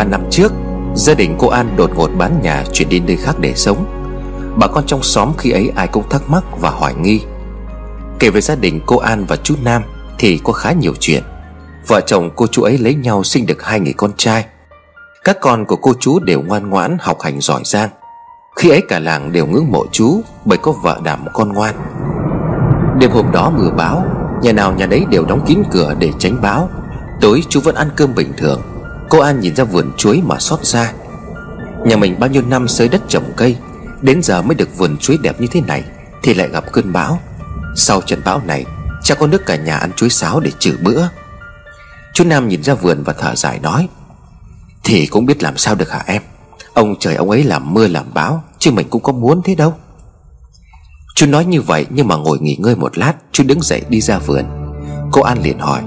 3 năm trước, Gia đình cô An đột ngột bán nhà chuyển đi nơi khác để sống. Bà con trong xóm khi ấy ai cũng thắc mắc và hoài nghi. Kể về gia đình cô An và chú Nam Thì có khá nhiều chuyện. Vợ chồng cô chú ấy lấy nhau sinh được hai người con trai. Các con của cô chú đều ngoan ngoãn học hành giỏi giang. Khi ấy cả làng đều ngưỡng mộ chú Bởi có vợ đảm con ngoan. Đêm hôm đó mưa bão, Nhà nào nhà đấy đều đóng kín cửa để tránh bão. Tối chú vẫn ăn cơm bình thường. Cô An nhìn ra vườn chuối mà xót xa. Nhà mình bao nhiêu năm sới đất trồng cây, Đến giờ mới được vườn chuối đẹp như thế này, Thì lại gặp cơn bão. Sau trận bão này Cha có nước cả nhà ăn chuối sáo để trừ bữa. Chú Nam nhìn ra vườn và thở dài nói, Thì cũng biết làm sao được hả em? Ông trời ông ấy làm mưa làm bão, Chứ mình cũng có muốn thế đâu. Chú nói như vậy nhưng mà ngồi nghỉ ngơi một lát, Chú đứng dậy đi ra vườn. Cô An liền hỏi,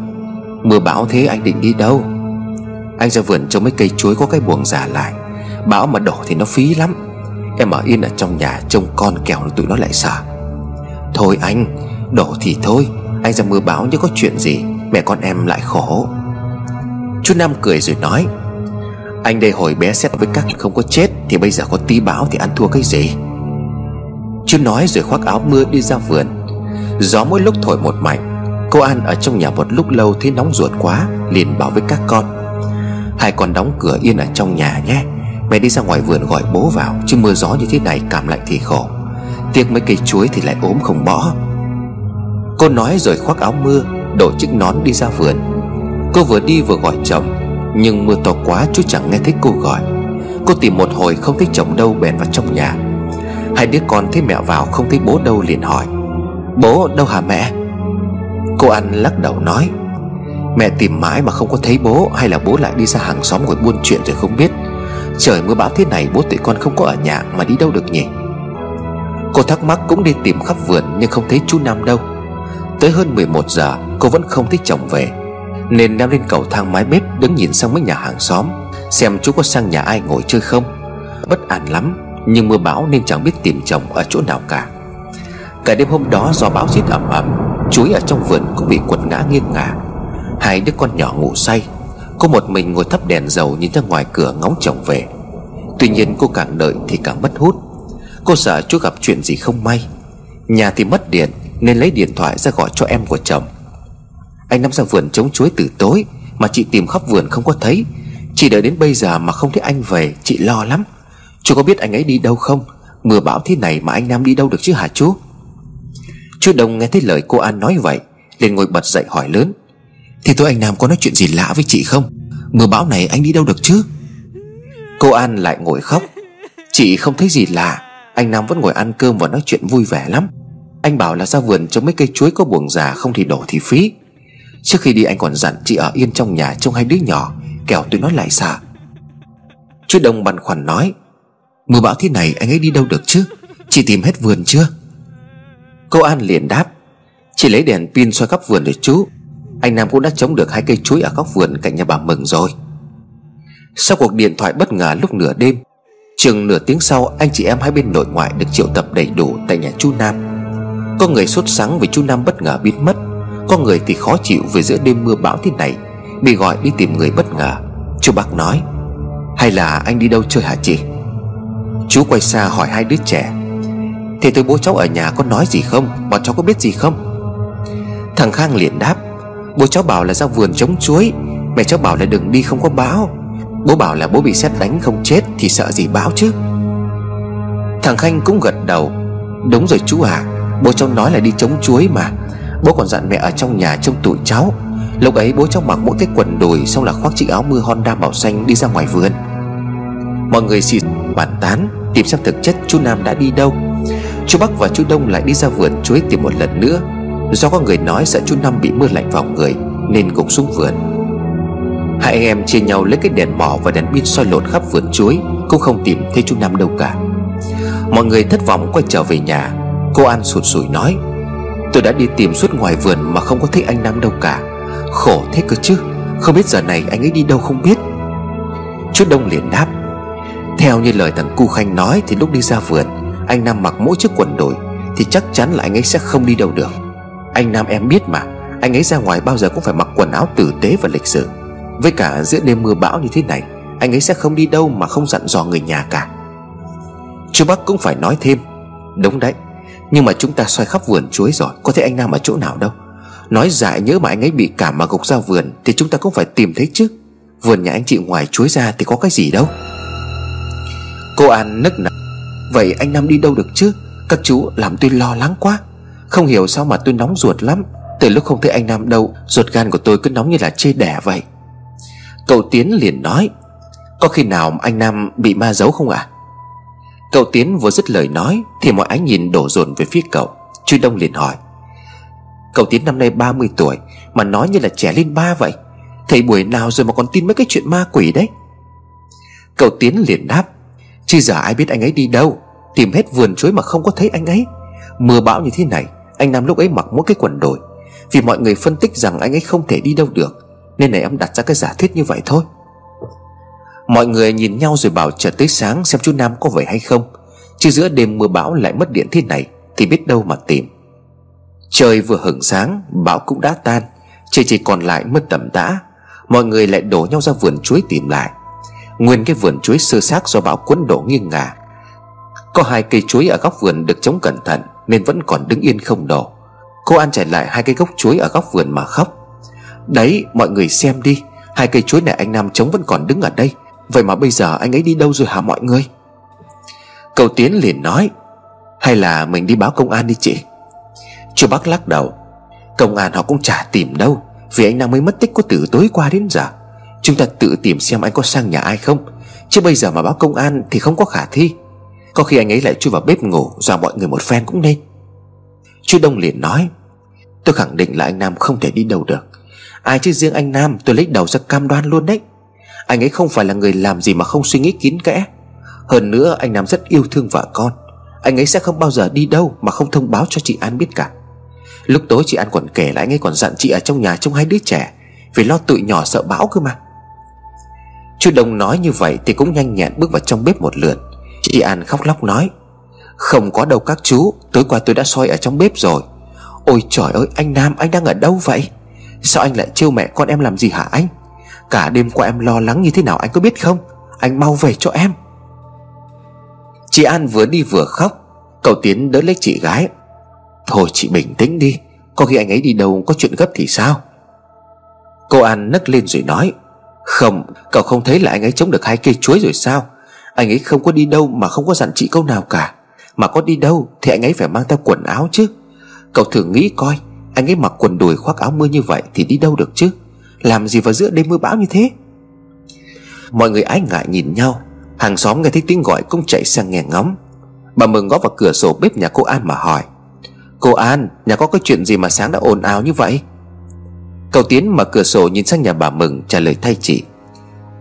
Mưa bão thế anh định đi đâu? Anh ra vườn trông mấy cây chuối có cái buồng giả lại. Bão mà đổ thì nó phí lắm. Em ở yên ở trong nhà, trông con kèo tụi nó lại sợ. Thôi anh, Đổ thì thôi. Anh ra mưa bão như có chuyện gì, Mẹ con em lại khổ. Chú Nam cười rồi nói, Anh đây hồi bé xét với các không có chết Thì bây giờ có tí bão thì ăn thua cái gì? Chú nói rồi khoác áo mưa đi ra vườn. Gió mỗi lúc thổi một mạnh. Cô An ở trong nhà một lúc lâu thấy nóng ruột quá, Liền bảo với các con Hai con đóng cửa yên ở trong nhà nhé. Mẹ đi ra ngoài vườn gọi bố vào, Chứ mưa gió như thế này cảm lạnh thì khổ. Tiếc mấy cây chuối thì lại ốm không bỏ. Cô nói rồi khoác áo mưa Đội chiếc nón đi ra vườn. Cô vừa đi vừa gọi chồng, Nhưng mưa to quá chú chẳng nghe thấy cô gọi. Cô tìm một hồi không thấy chồng đâu bèn vào trong nhà. Hai đứa con thấy mẹ vào không thấy bố đâu liền hỏi, Bố, đâu hả mẹ? Cô anh lắc đầu nói Mẹ tìm mãi mà không có thấy bố Hay là bố lại đi ra hàng xóm ngồi buôn chuyện rồi không biết. Trời mưa bão thế này bố tụi con không có ở nhà Mà đi đâu được nhỉ? Cô thắc mắc cũng đi tìm khắp vườn Nhưng không thấy chú Nam đâu. Tới hơn 11 giờ, cô vẫn không thấy chồng về. Nên leo lên cầu thang mái bếp, Đứng nhìn sang mấy nhà hàng xóm, Xem chú có sang nhà ai ngồi chơi không. Bất an lắm, Nhưng mưa bão nên chẳng biết tìm chồng ở chỗ nào cả. Cả đêm hôm đó do bão rít ẩm ẩm Chuối ở trong vườn cũng bị quật ngã nghiêng ngả. Hai đứa con nhỏ ngủ say. Cô một mình ngồi thắp đèn dầu nhìn ra ngoài cửa ngóng chồng về. Tuy nhiên cô càng đợi thì càng mất hút. Cô sợ chú gặp chuyện gì không may. Nhà thì mất điện, Nên lấy điện thoại ra gọi cho em của chồng. Anh nắm ra vườn chống chuối từ tối, Mà chị tìm khắp vườn không có thấy. Chị đợi đến bây giờ mà không thấy anh về, Chị lo lắm. Chú có biết anh ấy đi đâu không? Mưa bão thế này mà anh Nam đi đâu được chứ hả chú? Chú Đông nghe thấy lời cô An nói vậy, liền ngồi bật dậy hỏi lớn. Thì tôi anh Nam có nói chuyện gì lạ với chị không? Mưa bão này anh đi đâu được chứ? Cô An lại ngồi khóc. Chị không thấy gì lạ. Anh Nam vẫn ngồi ăn cơm và nói chuyện vui vẻ lắm. Anh bảo là ra vườn cho mấy cây chuối có buồng già, Không thì đổ thì phí. Trước khi đi, anh còn dặn chị ở yên trong nhà Trông hai đứa nhỏ, Kẻo tụi nó lại sợ. Chú Đông băn khoăn nói, Mưa bão thế này anh ấy đi đâu được chứ? Chị tìm hết vườn chưa? Cô An liền đáp, Chị lấy đèn pin soi khắp vườn rồi chú. Anh Nam cũng đã chống được hai cây chuối ở góc vườn cạnh nhà bà Mừng rồi. Sau cuộc điện thoại bất ngờ lúc nửa đêm, Chừng nửa tiếng sau, Anh chị em hai bên nội ngoại được triệu tập đầy đủ Tại nhà chú Nam. Có người sốt sắng vì chú Nam bất ngờ biến mất, Có người thì khó chịu vì giữa đêm mưa bão thế này, Bị gọi đi tìm người bất ngờ. Chú bác nói, Hay là anh đi đâu chơi hả chị? Chú quay xa hỏi hai đứa trẻ, Thì tôi bố cháu ở nhà có nói gì không? Bọn cháu có biết gì không? Thằng Khang liền đáp Bố cháu bảo là ra vườn chống chuối. Mẹ cháu bảo là đừng đi, không có báo Bố bảo là bố bị xét đánh không chết Thì sợ gì báo chứ? Thằng Khanh cũng gật đầu. Đúng rồi chú à Bố cháu nói là đi chống chuối mà. Bố còn dặn mẹ ở trong nhà trông tụi cháu. Lúc ấy bố cháu mặc mỗi cái quần đùi, Xong là khoác chiếc áo mưa Honda màu xanh đi ra ngoài vườn. Mọi người xì bàn tán, Tìm xem thực chất chú Nam đã đi đâu. Chú Bắc và chú Đông lại đi ra vườn chuối tìm một lần nữa. Do có người nói sợ chú Năm bị mưa lạnh vào người, Nên gục xuống vườn. Hai anh em chia nhau lấy cái đèn mỏ và đèn pin soi lột khắp vườn chuối, Cũng không tìm thấy chú Năm đâu cả. Mọi người thất vọng quay trở về nhà. Cô An sụt sùi nói, Tôi đã đi tìm suốt ngoài vườn mà không có thấy anh Năm đâu cả. Khổ thế cơ chứ, Không biết giờ này anh ấy đi đâu không biết. Chú Đông liền đáp, Theo như lời thằng Cu Khanh nói Thì lúc đi ra vườn, Anh Nam mặc mỗi chiếc quần đùi Thì chắc chắn là anh ấy sẽ không đi đâu được. Anh Nam em biết mà. Anh ấy ra ngoài bao giờ cũng phải mặc quần áo tử tế và lịch sự. Với cả giữa đêm mưa bão như thế này, Anh ấy sẽ không đi đâu mà không dặn dò người nhà cả. Chú Bắc cũng phải nói thêm. Đúng đấy, Nhưng mà chúng ta xoay khắp vườn chuối rồi, Có thấy anh Nam ở chỗ nào đâu. Nói dại nhớ mà anh ấy bị cảm mà gục ra vườn Thì chúng ta cũng phải tìm thấy chứ. Vườn nhà anh chị ngoài chuối ra thì có cái gì đâu. Cô An nức nở. Vậy anh Nam đi đâu được chứ? Các chú làm tôi lo lắng quá. Không hiểu sao mà tôi nóng ruột lắm. Từ lúc không thấy anh Nam đâu, Ruột gan của tôi cứ nóng như là chê đẻ vậy. Cậu Tiến liền nói, Có khi nào anh Nam bị ma giấu không ạ? À? Cậu Tiến vừa dứt lời nói, Thì mọi ánh nhìn đổ dồn về phía cậu. Truy Đông liền hỏi, Cậu Tiến năm nay 30 tuổi, Mà nói như là trẻ lên ba vậy. Thầy buổi nào rồi mà còn tin mấy cái chuyện ma quỷ đấy? Cậu Tiến liền đáp, Chứ giờ ai biết anh ấy đi đâu, Tìm hết vườn chuối mà không có thấy anh ấy. Mưa bão như thế này anh Nam lúc ấy mặc mỗi cái quần đồi. Vì mọi người phân tích rằng anh ấy không thể đi đâu được, Nên này em đặt ra cái giả thuyết như vậy thôi. Mọi người nhìn nhau rồi bảo chờ tới sáng xem chú Nam có về hay không. Chứ giữa đêm mưa bão lại mất điện thế này, Thì biết đâu mà tìm. Trời vừa hửng sáng, Bão cũng đã tan. Trời chỉ còn lại mất tầm tã. Mọi người lại đổ nhau ra vườn chuối tìm lại. Nguyên cái vườn chuối sơ xác do bão cuốn đổ nghiêng ngả. Có hai cây chuối ở góc vườn được chống cẩn thận. Nên vẫn còn đứng yên không đổ. Cô An chạy lại hai cây gốc chuối ở góc vườn mà khóc. Đấy, mọi người xem đi, Hai cây chuối này anh Nam chống vẫn còn đứng ở đây. Vậy mà bây giờ anh ấy đi đâu rồi hả mọi người? Cầu Tiến liền nói, Hay là mình đi báo công an đi chị. Chú bác lắc đầu, Công an họ cũng chả tìm đâu, Vì anh Nam mới mất tích có từ tối qua đến giờ. Chúng ta tự tìm xem anh có sang nhà ai không, Chứ bây giờ mà báo công an thì không có khả thi. Có khi anh ấy lại chui vào bếp ngủ Dọa mọi người một phen cũng nên. Chú Đông liền nói, Tôi khẳng định là anh Nam không thể đi đâu được. Ai chứ riêng anh Nam, tôi lấy đầu ra cam đoan luôn đấy. Anh ấy không phải là người làm gì mà không suy nghĩ kín kẽ. Hơn nữa, anh Nam rất yêu thương vợ con. Anh ấy sẽ không bao giờ đi đâu Mà không thông báo cho chị An biết cả. Lúc tối chị An còn kể là anh ấy còn dặn chị ở trong nhà trông hai đứa trẻ, Vì lo tụi nhỏ sợ bão cơ mà. Chú Đông nói như vậy thì cũng nhanh nhẹn bước vào trong bếp một lượt. Chị An khóc lóc nói, Không có đâu các chú, Tối qua tôi đã soi ở trong bếp rồi. Ôi trời ơi, anh Nam, anh đang ở đâu vậy? Sao anh lại trêu mẹ con em làm gì hả anh? Cả đêm qua em lo lắng như thế nào anh có biết không? Anh mau về cho em. Chị An vừa đi vừa khóc, Cậu Tiến đỡ lấy chị gái. Thôi chị bình tĩnh đi, Có khi anh ấy đi đâu có chuyện gấp thì sao? Cô An nấc lên rồi nói, Không, Cậu không thấy là anh ấy chống được hai cây chuối rồi sao? Anh ấy không có đi đâu mà không có dặn chị câu nào cả. Mà có đi đâu Thì anh ấy phải mang theo quần áo chứ. Cậu thử nghĩ coi, Anh ấy mặc quần đùi khoác áo mưa như vậy Thì đi đâu được chứ? Làm gì vào giữa đêm mưa bão như thế? Mọi người ái ngại nhìn nhau. Hàng xóm nghe thấy tiếng gọi cũng chạy sang nghe ngóng. Bà Mừng gõ vào cửa sổ bếp nhà cô An mà hỏi. Cô An, Nhà có cái chuyện gì mà sáng đã ồn ào như vậy? Cậu Tiến mở cửa sổ nhìn sang nhà bà Mừng trả lời thay chị.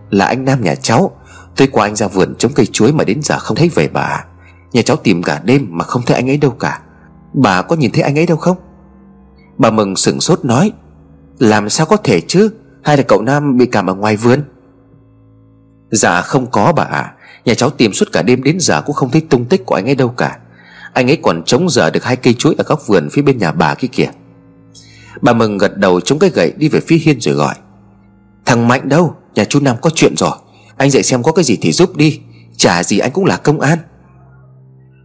Là anh Nam nhà cháu. Tối qua anh ra vườn trống cây chuối mà đến giờ không thấy về bà. Nhà cháu tìm cả đêm mà không thấy anh ấy đâu cả. Bà có nhìn thấy anh ấy đâu không? Bà Mừng sửng sốt nói, Làm sao có thể chứ? Hay là cậu Nam bị cảm ở ngoài vườn. Dạ không có bà ạ. Nhà cháu tìm suốt cả đêm đến giờ cũng không thấy tung tích của anh ấy đâu cả. Anh ấy còn chống giờ được hai cây chuối ở góc vườn phía bên nhà bà kia kìa. Bà Mừng gật đầu chống cái gậy đi về phía Hiên rồi gọi, Thằng Mạnh đâu? Nhà chú Nam có chuyện rồi. Anh dậy xem có cái gì thì giúp đi. Chả gì anh cũng là công an.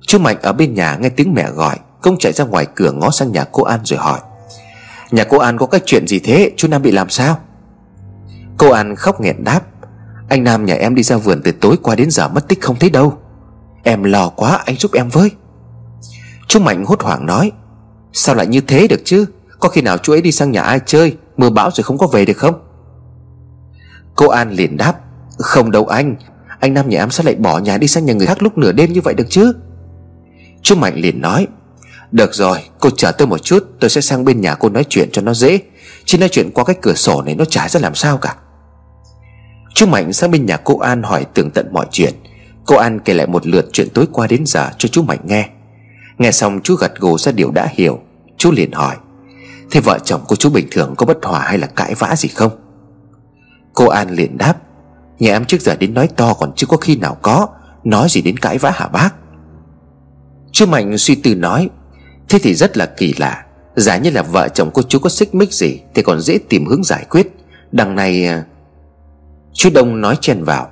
Chú Mạnh ở bên nhà nghe tiếng mẹ gọi Công chạy ra ngoài cửa ngó sang nhà cô An rồi hỏi. Nhà cô An có cái chuyện gì thế? Chú Nam bị làm sao? Cô An khóc nghẹn đáp. Anh Nam nhà em đi ra vườn từ tối qua đến giờ mất tích không thấy đâu. Em lo quá, anh giúp em với. Chú Mạnh hốt hoảng nói. Sao lại như thế được chứ? Có khi nào chú ấy đi sang nhà ai chơi? Mưa bão rồi không có về được không? Cô An liền đáp. Không đâu anh Anh Nam nhà em sao lại bỏ nhà đi sang nhà người khác lúc nửa đêm như vậy được chứ? Chú Mạnh liền nói, Được rồi, cô chờ tôi một chút, Tôi sẽ sang bên nhà cô nói chuyện cho nó dễ. Chứ nói chuyện qua cái cửa sổ này nó chả ra làm sao cả. Chú Mạnh sang bên nhà cô An hỏi tường tận mọi chuyện. Cô An kể lại một lượt chuyện tối qua đến giờ cho chú Mạnh nghe. Nghe xong chú gật gù ra điều đã hiểu. Chú liền hỏi, Thế vợ chồng của chú bình thường có bất hòa hay là cãi vã gì không? Cô An liền đáp Nhà em trước giờ đến nói to còn chưa có khi nào có. Nói gì đến cãi vã hả bác? Chú Mạnh suy tư nói, Thế thì rất là kỳ lạ. Giả như là vợ chồng cô chú có xích mích gì Thì còn dễ tìm hướng giải quyết. Đằng này à... Chú Đông nói chen vào,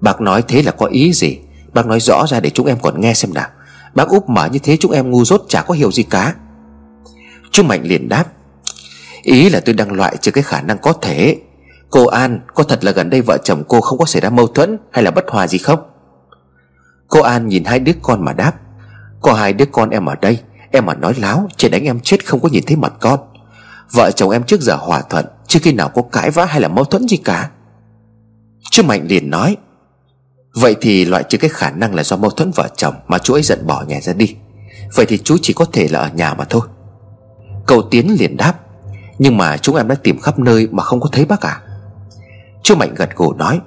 Bác nói thế là có ý gì? Bác nói rõ ra để chúng em còn nghe xem nào. Bác úp mở như thế chúng em ngu dốt chả có hiểu gì cả. Chú Mạnh liền đáp, Ý là tôi đang loại trừ cái khả năng có thể. Cô An, Có thật là gần đây vợ chồng cô không có xảy ra mâu thuẫn Hay là bất hòa gì không? Cô An nhìn hai đứa con mà đáp, Có hai đứa con em ở đây, Em mà nói láo Chỉ đánh em chết không có nhìn thấy mặt con. Vợ chồng em trước giờ hòa thuận, Chưa khi nào có cãi vã hay là mâu thuẫn gì cả. Chú Mạnh liền nói, Vậy thì loại trừ cái khả năng là do mâu thuẫn vợ chồng Mà chú ấy giận bỏ nhà ra đi. Vậy thì chú chỉ có thể là ở nhà mà thôi. Cậu Tiến liền đáp, Nhưng mà chúng em đã tìm khắp nơi mà không có thấy bác à Chú Mạnh gật gù nói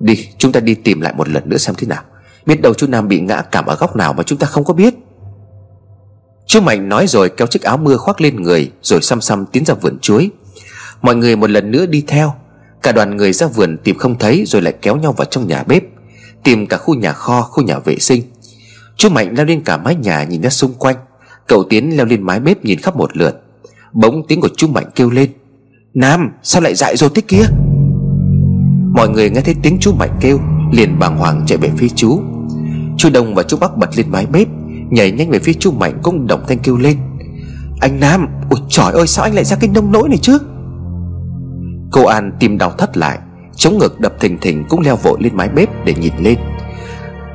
Đi chúng ta đi tìm lại một lần nữa xem thế nào. Biết đâu chú Nam bị ngã cảm ở góc nào mà chúng ta không có biết. Chú Mạnh nói rồi kéo chiếc áo mưa khoác lên người Rồi xăm xăm tiến ra vườn chuối. Mọi người một lần nữa đi theo. Cả đoàn người ra vườn tìm không thấy Rồi lại kéo nhau vào trong nhà bếp Tìm cả khu nhà kho, khu nhà vệ sinh. Chú Mạnh leo lên cả mái nhà nhìn ra xung quanh. Cậu Tiến leo lên mái bếp nhìn khắp một lượt. Bỗng tiếng của chú Mạnh kêu lên Nam sao lại dại rồi thế kia? Mọi người nghe thấy tiếng chú Mạnh kêu, Liền bàng hoàng chạy về phía chú. Chú Đông và chú Bắc bật lên mái bếp, Nhảy nhanh về phía chú Mạnh cũng đồng thanh kêu lên. Anh Nam, Ôi trời ơi, sao anh lại ra cái nông nỗi này chứ? Cô An tìm đau thắt lại, Chống ngực đập thình thình cũng leo vội lên mái bếp để nhìn lên.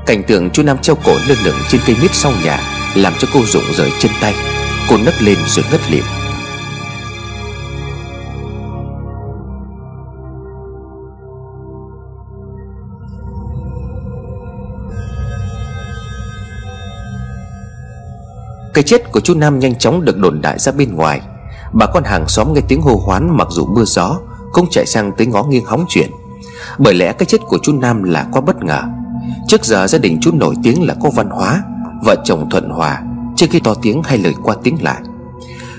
Cảnh tượng chú Nam treo cổ lơ lửng trên cây mít sau nhà Làm cho cô rụng rời chân tay, Cô nấc lên rồi ngất liệm. Cái chết của chú Nam nhanh chóng được đồn đại ra bên ngoài. Bà con hàng xóm nghe tiếng hô hoán mặc dù mưa gió, Cũng chạy sang tới ngó nghiêng hóng chuyện. Bởi lẽ cái chết của chú Nam là quá bất ngờ. Trước giờ gia đình chú nổi tiếng là có văn hóa, Vợ chồng thuận hòa Trước khi to tiếng hay lời qua tiếng lại.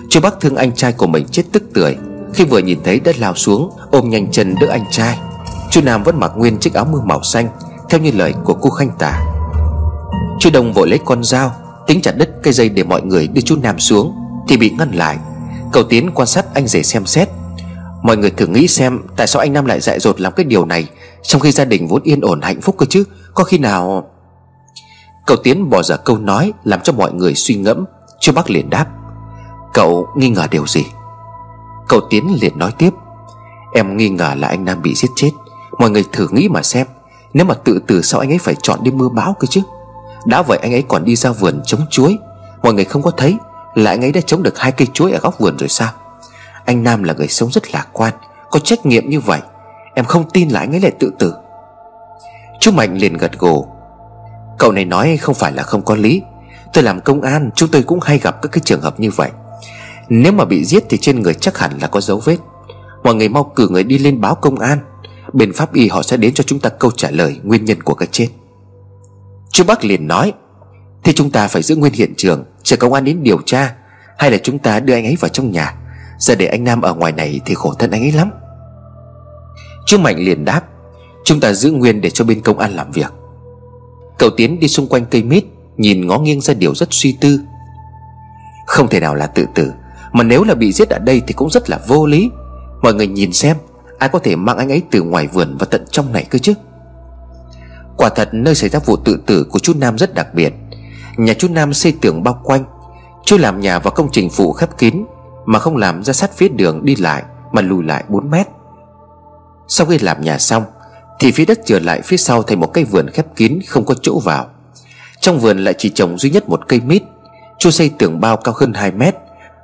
Chú bác thương anh trai của mình chết tức tưởi, Khi vừa nhìn thấy đất lao xuống, Ôm nhanh chân đỡ anh trai. Chú Nam vẫn mặc nguyên chiếc áo mưa màu xanh, Theo như lời của cô Khanh Tả Chú Đông vội lấy con dao Tính chặt đứt cây dây để mọi người đưa chú Nam xuống, Thì bị ngăn lại. Cầu Tiến quan sát anh rể xem xét. Mọi người thử nghĩ xem Tại sao anh Nam lại dại dột làm cái điều này, Trong khi gia đình vốn yên ổn hạnh phúc cơ chứ, Có khi nào? Cậu Tiến bỏ dở câu nói Làm cho mọi người suy ngẫm, Chú bác liền đáp. Cậu nghi ngờ điều gì? Cậu Tiến liền nói tiếp. Em nghi ngờ là anh Nam bị giết chết. Mọi người thử nghĩ mà xem, Nếu mà tự tử sao anh ấy phải chọn đi mưa bão cơ chứ? Đã vậy anh ấy còn đi ra vườn chống chuối. Mọi người không có thấy Là anh ấy đã chống được hai cây chuối ở góc vườn rồi sao? Anh Nam là người sống rất lạc quan, Có trách nhiệm như vậy. Em không tin là anh ấy lại tự tử. Chú Mạnh liền gật gù. Cậu này nói không phải là không có lý. Tôi làm công an, Chúng tôi cũng hay gặp các cái trường hợp như vậy. Nếu mà bị giết thì trên người chắc hẳn là có dấu vết. Mọi người mau cử người đi lên báo công an. Bên pháp y họ sẽ đến cho chúng ta câu trả lời Nguyên nhân của cái chết. Chú Bắc liền nói Thì chúng ta phải giữ nguyên hiện trường, Chờ công an đến điều tra, Hay là chúng ta đưa anh ấy vào trong nhà? Giờ để anh Nam ở ngoài này thì khổ thân anh ấy lắm. Chú Mạnh liền đáp, Chúng ta giữ nguyên để cho bên công an làm việc. Cậu Tiến đi xung quanh cây mít, Nhìn ngó nghiêng ra điều rất suy tư. Không thể nào là tự tử, Mà nếu là bị giết ở đây thì cũng rất là vô lý. Mọi người nhìn xem, Ai có thể mang anh ấy từ ngoài vườn vào tận trong này cơ chứ? Quả thật nơi xảy ra vụ tự tử của chú Nam rất đặc biệt. Nhà chú Nam xây tường bao quanh, Chú làm nhà và công trình phụ khép kín, Mà không làm ra sát phía đường đi lại, Mà lùi lại 4 mét. Sau khi làm nhà xong, Thì phía đất trở lại phía sau thành một cây vườn khép kín Không có chỗ vào. Trong vườn lại chỉ trồng duy nhất một cây mít. Chú xây tường bao cao hơn 2 mét,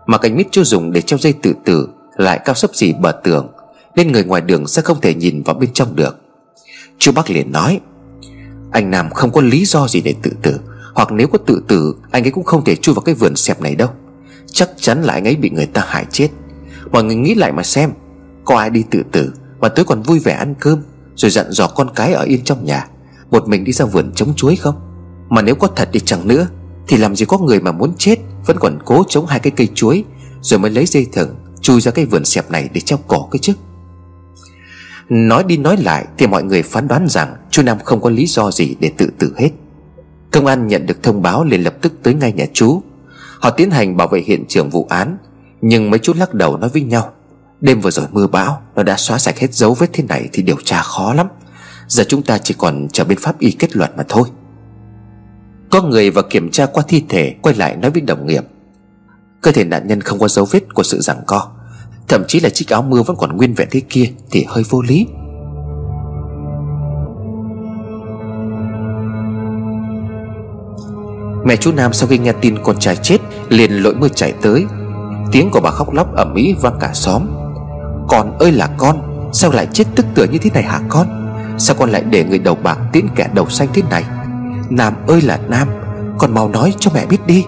Mà cành mít chú dùng để treo dây tự tử Lại cao sấp xỉ bờ tường, Nên người ngoài đường sẽ không thể nhìn vào bên trong được. Chú bác liền nói anh Nam không có lý do gì để tự tử. Hoặc nếu có tự tử, Anh ấy cũng không thể chui vào cái vườn xẹp này đâu. Chắc chắn là anh ấy bị người ta hại chết. Mọi người nghĩ lại mà xem, Có ai đi tự tử Mà tới còn vui vẻ ăn cơm, Rồi dặn dò con cái ở yên trong nhà, Một mình đi ra vườn chống chuối không? Mà nếu có thật đi chẳng nữa, Thì làm gì có người mà muốn chết, Vẫn còn cố chống hai cái cây chuối, Rồi mới lấy dây thừng, Chui ra cái vườn xẹp này để treo cổ cái chứ? Nói đi nói lại Thì mọi người phán đoán rằng Chú Nam không có lý do gì để tự tử hết. Công an nhận được thông báo liền lập tức tới ngay nhà chú. Họ tiến hành bảo vệ hiện trường vụ án, Nhưng mấy chú lắc đầu nói với nhau, Đêm vừa rồi mưa bão, Nó đã xóa sạch hết dấu vết thế này Thì điều tra khó lắm. Giờ chúng ta chỉ còn chờ bên pháp y kết luận mà thôi. Có người vào kiểm tra qua thi thể, Quay lại nói với đồng nghiệp, Cơ thể nạn nhân không có dấu vết của sự giằng co. Thậm chí là chiếc áo mưa vẫn còn nguyên vẹn thế kia Thì hơi vô lý. Mẹ chú Nam sau khi nghe tin con trai chết, Liền lội mưa chạy tới. Tiếng của bà khóc lóc ầm ĩ vang cả xóm. Con ơi là con, Sao lại chết tức tựa như thế này hả con? Sao con lại để người đầu bạc tiễn kẻ đầu xanh thế này? Nam ơi là Nam, Con mau nói cho mẹ biết đi.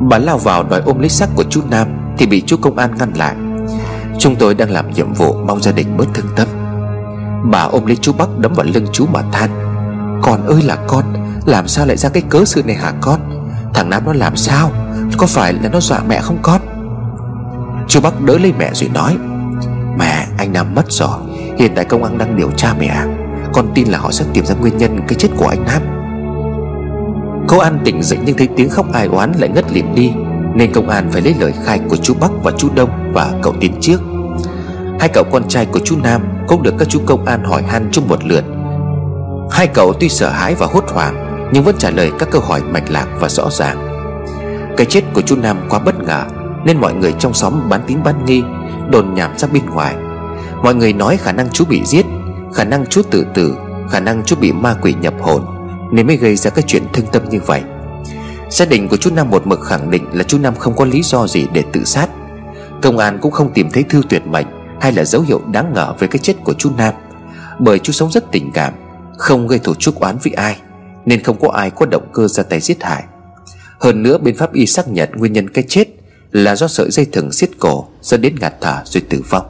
Bà lao vào đòi ôm lấy xác của chú Nam. Thì bị chú công an ngăn lại. Chúng tôi đang làm nhiệm vụ Mong gia đình bớt thương tâm. Bà ôm lấy chú Bắc đấm vào lưng chú mà than, Con ơi là con, Làm sao lại ra cái cớ sự này hả con? Thằng Nam nó làm sao? Có phải là nó dọa mẹ không con? Chú Bắc đỡ lấy mẹ rồi nói, Mẹ, anh Nam mất rồi. Hiện tại công an đang điều tra mẹ. Con tin là họ sẽ tìm ra nguyên nhân cái chết của anh Nam. Cô An tỉnh dậy nhưng thấy tiếng khóc ai oán lại ngất lịm đi. Nên công an phải lấy lời khai của chú Bắc và chú Đông và cậu Tiến trước Hai cậu con trai của chú Nam cũng được các chú công an hỏi han chung một lượt. Hai cậu tuy sợ hãi và hốt hoảng, Nhưng vẫn trả lời các câu hỏi mạch lạc và rõ ràng. Cái chết của chú Nam quá bất ngờ, Nên mọi người trong xóm bán tín bán nghi, Đồn nhảm ra bên ngoài. Mọi người nói khả năng chú bị giết, Khả năng chú tự tử, Khả năng chú bị ma quỷ nhập hồn, Nên mới gây ra cái chuyện thương tâm như vậy. Gia đình của chú Nam một mực khẳng định là chú Nam không có lý do gì để tự sát. Công an cũng không tìm thấy thư tuyệt mệnh Hay là dấu hiệu đáng ngờ về cái chết của chú Nam. Bởi chú sống rất tình cảm, Không gây thù chuốc oán với ai, Nên không có ai có động cơ ra tay giết hại. Hơn nữa bên pháp y xác nhận nguyên nhân cái chết Là do sợi dây thừng xiết cổ Dẫn đến ngạt thở rồi tử vong.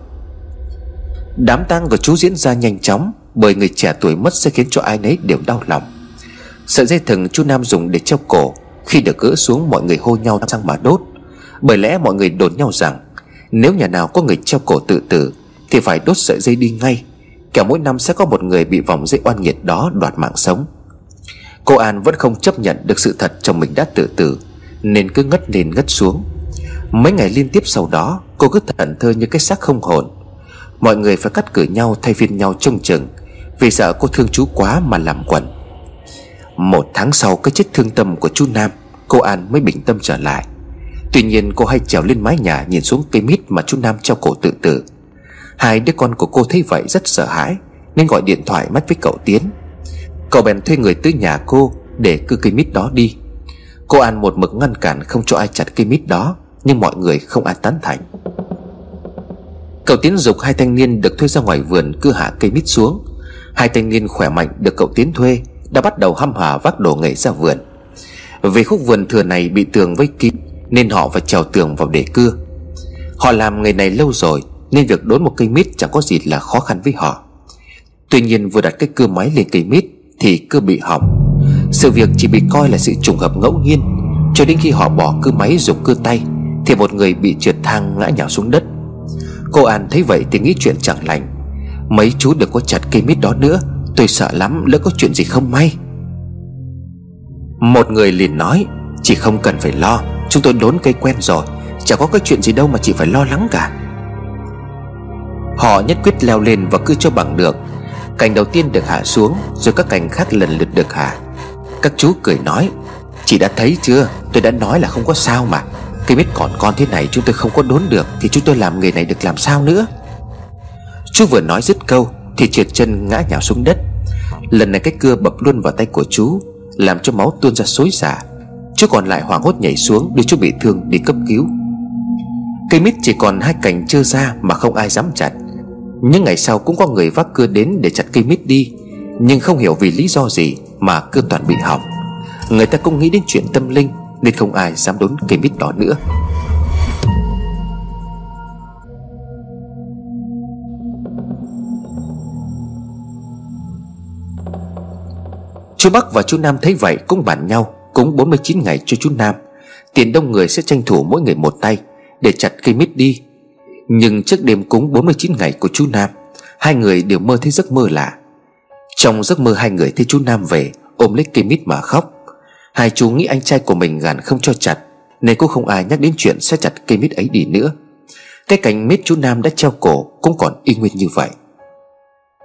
Đám tang của chú diễn ra nhanh chóng Bởi người trẻ tuổi mất sẽ khiến cho ai nấy đều đau lòng. Sợi dây thừng chú Nam dùng để treo cổ khi được gỡ xuống mọi người hô nhau sang mà đốt. Bởi lẽ mọi người đồn nhau rằng, Nếu nhà nào có người treo cổ tự tử, Thì phải đốt sợi dây đi ngay, Kẻo mỗi năm sẽ có một người bị vòng dây oan nghiệt đó đoạt mạng sống. Cô An vẫn không chấp nhận được sự thật chồng mình đã tự tử, Nên cứ ngất lên ngất xuống. Mấy ngày liên tiếp sau đó, Cô cứ thẩn thơ như cái xác không hồn. Mọi người phải cắt cử nhau thay phiên nhau trông chừng, Vì sợ cô thương chú quá mà làm quẩn một tháng sau cái chết thương tâm của chú Nam, Cô An mới bình tâm trở lại. Tuy nhiên, cô hay trèo lên mái nhà Nhìn xuống cây mít mà chú Nam treo cổ tự tử. Hai đứa con của cô thấy vậy rất sợ hãi, Nên gọi điện thoại mắt với cậu Tiến. Cậu bèn thuê người tới nhà cô Để cưa cây mít đó đi. Cô An một mực ngăn cản không cho ai chặt cây mít đó, Nhưng mọi người không ai tán thành. Cậu Tiến dục hai thanh niên được thuê ra ngoài vườn cưa hạ cây mít xuống. Hai thanh niên khỏe mạnh được cậu Tiến thuê đã bắt đầu hăm hở vác đồ nghề ra vườn. Vì khúc vườn thừa này bị tường vây kín, Nên họ phải trèo tường vào để cưa. Họ làm nghề này lâu rồi, Nên việc đốn một cây mít chẳng có gì là khó khăn với họ. Tuy nhiên vừa đặt cái cưa máy lên cây mít Thì cưa bị hỏng. Sự việc chỉ bị coi là sự trùng hợp ngẫu nhiên. Cho đến khi họ bỏ cưa máy dùng cưa tay, Thì một người bị trượt thang ngã nhào xuống đất. Cô An thấy vậy thì nghĩ chuyện chẳng lành. Mấy chú đừng có chặt cây mít đó nữa. Tôi sợ lắm, lỡ có chuyện gì không may. Một người liền nói, Chị không cần phải lo, Chúng tôi đốn cây quen rồi Chẳng có cái chuyện gì đâu mà chị phải lo lắng cả. Họ nhất quyết leo lên và cứ cho bằng được. Cành đầu tiên được hạ xuống, Rồi các cành khác lần lượt được hạ. Các chú cười nói, Chị đã thấy chưa? Tôi đã nói là không có sao mà. Cây mít còn con thế này chúng tôi không có đốn được, Thì chúng tôi làm nghề này được làm sao nữa? Chú vừa nói dứt câu thì trượt chân ngã nhào xuống đất. Lần này cái cưa bập luôn vào tay của chú, Làm cho máu tuôn ra xối xả. Chú còn lại hoảng hốt nhảy xuống Đưa chú bị thương đi cấp cứu. Cây mít chỉ còn hai cành trơ ra Mà không ai dám chặt. Những ngày sau cũng có người vác cưa đến để chặt cây mít đi, Nhưng không hiểu vì lý do gì Mà cưa toàn bị hỏng. Người ta cũng nghĩ đến chuyện tâm linh, nên không ai dám đốn cây mít đó nữa. Chú Bắc và chú Nam thấy vậy cũng bàn nhau, Cúng 49 ngày cho chú Nam. Tiền đông người sẽ tranh thủ mỗi người một tay, Để chặt cây mít đi. Nhưng trước đêm cúng 49 ngày của chú Nam, Hai người đều mơ thấy giấc mơ lạ. Trong giấc mơ hai người thấy chú Nam về, Ôm lấy cây mít mà khóc. Hai chú nghĩ anh trai của mình gàn không cho chặt, Nên cũng không ai nhắc đến chuyện sẽ chặt cây mít ấy đi nữa. Cái cành mít chú Nam đã treo cổ Cũng còn y nguyên như vậy.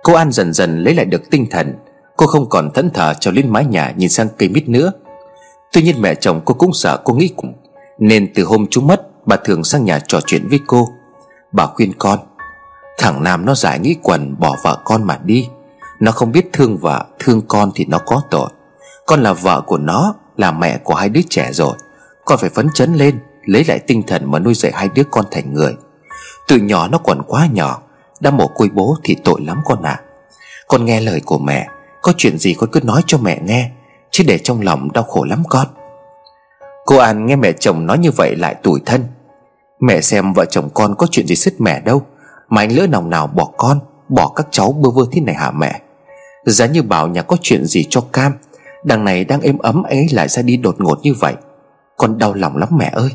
Cô An dần dần lấy lại được tinh thần Cô không còn thẫn thờ trèo lên mái nhà nhìn sang cây mít nữa. Tuy nhiên mẹ chồng cô cũng sợ cô nghĩ cùng Nên từ hôm chú mất, Bà thường sang nhà trò chuyện với cô. Bà khuyên con, Thằng Nam nó giải nghĩ quần bỏ vợ con mà đi. Nó không biết thương vợ, Thương con thì nó có tội. Con là vợ của nó, Là mẹ của hai đứa trẻ rồi. Con phải phấn chấn lên, Lấy lại tinh thần mà nuôi dạy hai đứa con thành người. Từ nhỏ nó còn quá nhỏ, Đã mồ côi bố thì tội lắm con ạ. À. Con nghe lời của mẹ có chuyện gì con cứ nói cho mẹ nghe, Chứ để trong lòng đau khổ lắm con. Cô An nghe mẹ chồng nói như vậy lại tủi thân. Mẹ xem vợ chồng con có chuyện gì sứt mẻ đâu, Mà anh lỡ nào nào bỏ con, Bỏ các cháu bơ vơ thế này hả mẹ? Giá như bảo nhà có chuyện gì cho cam, Đằng này đang êm ấm anh ấy lại ra đi đột ngột như vậy. Con đau lòng lắm mẹ ơi,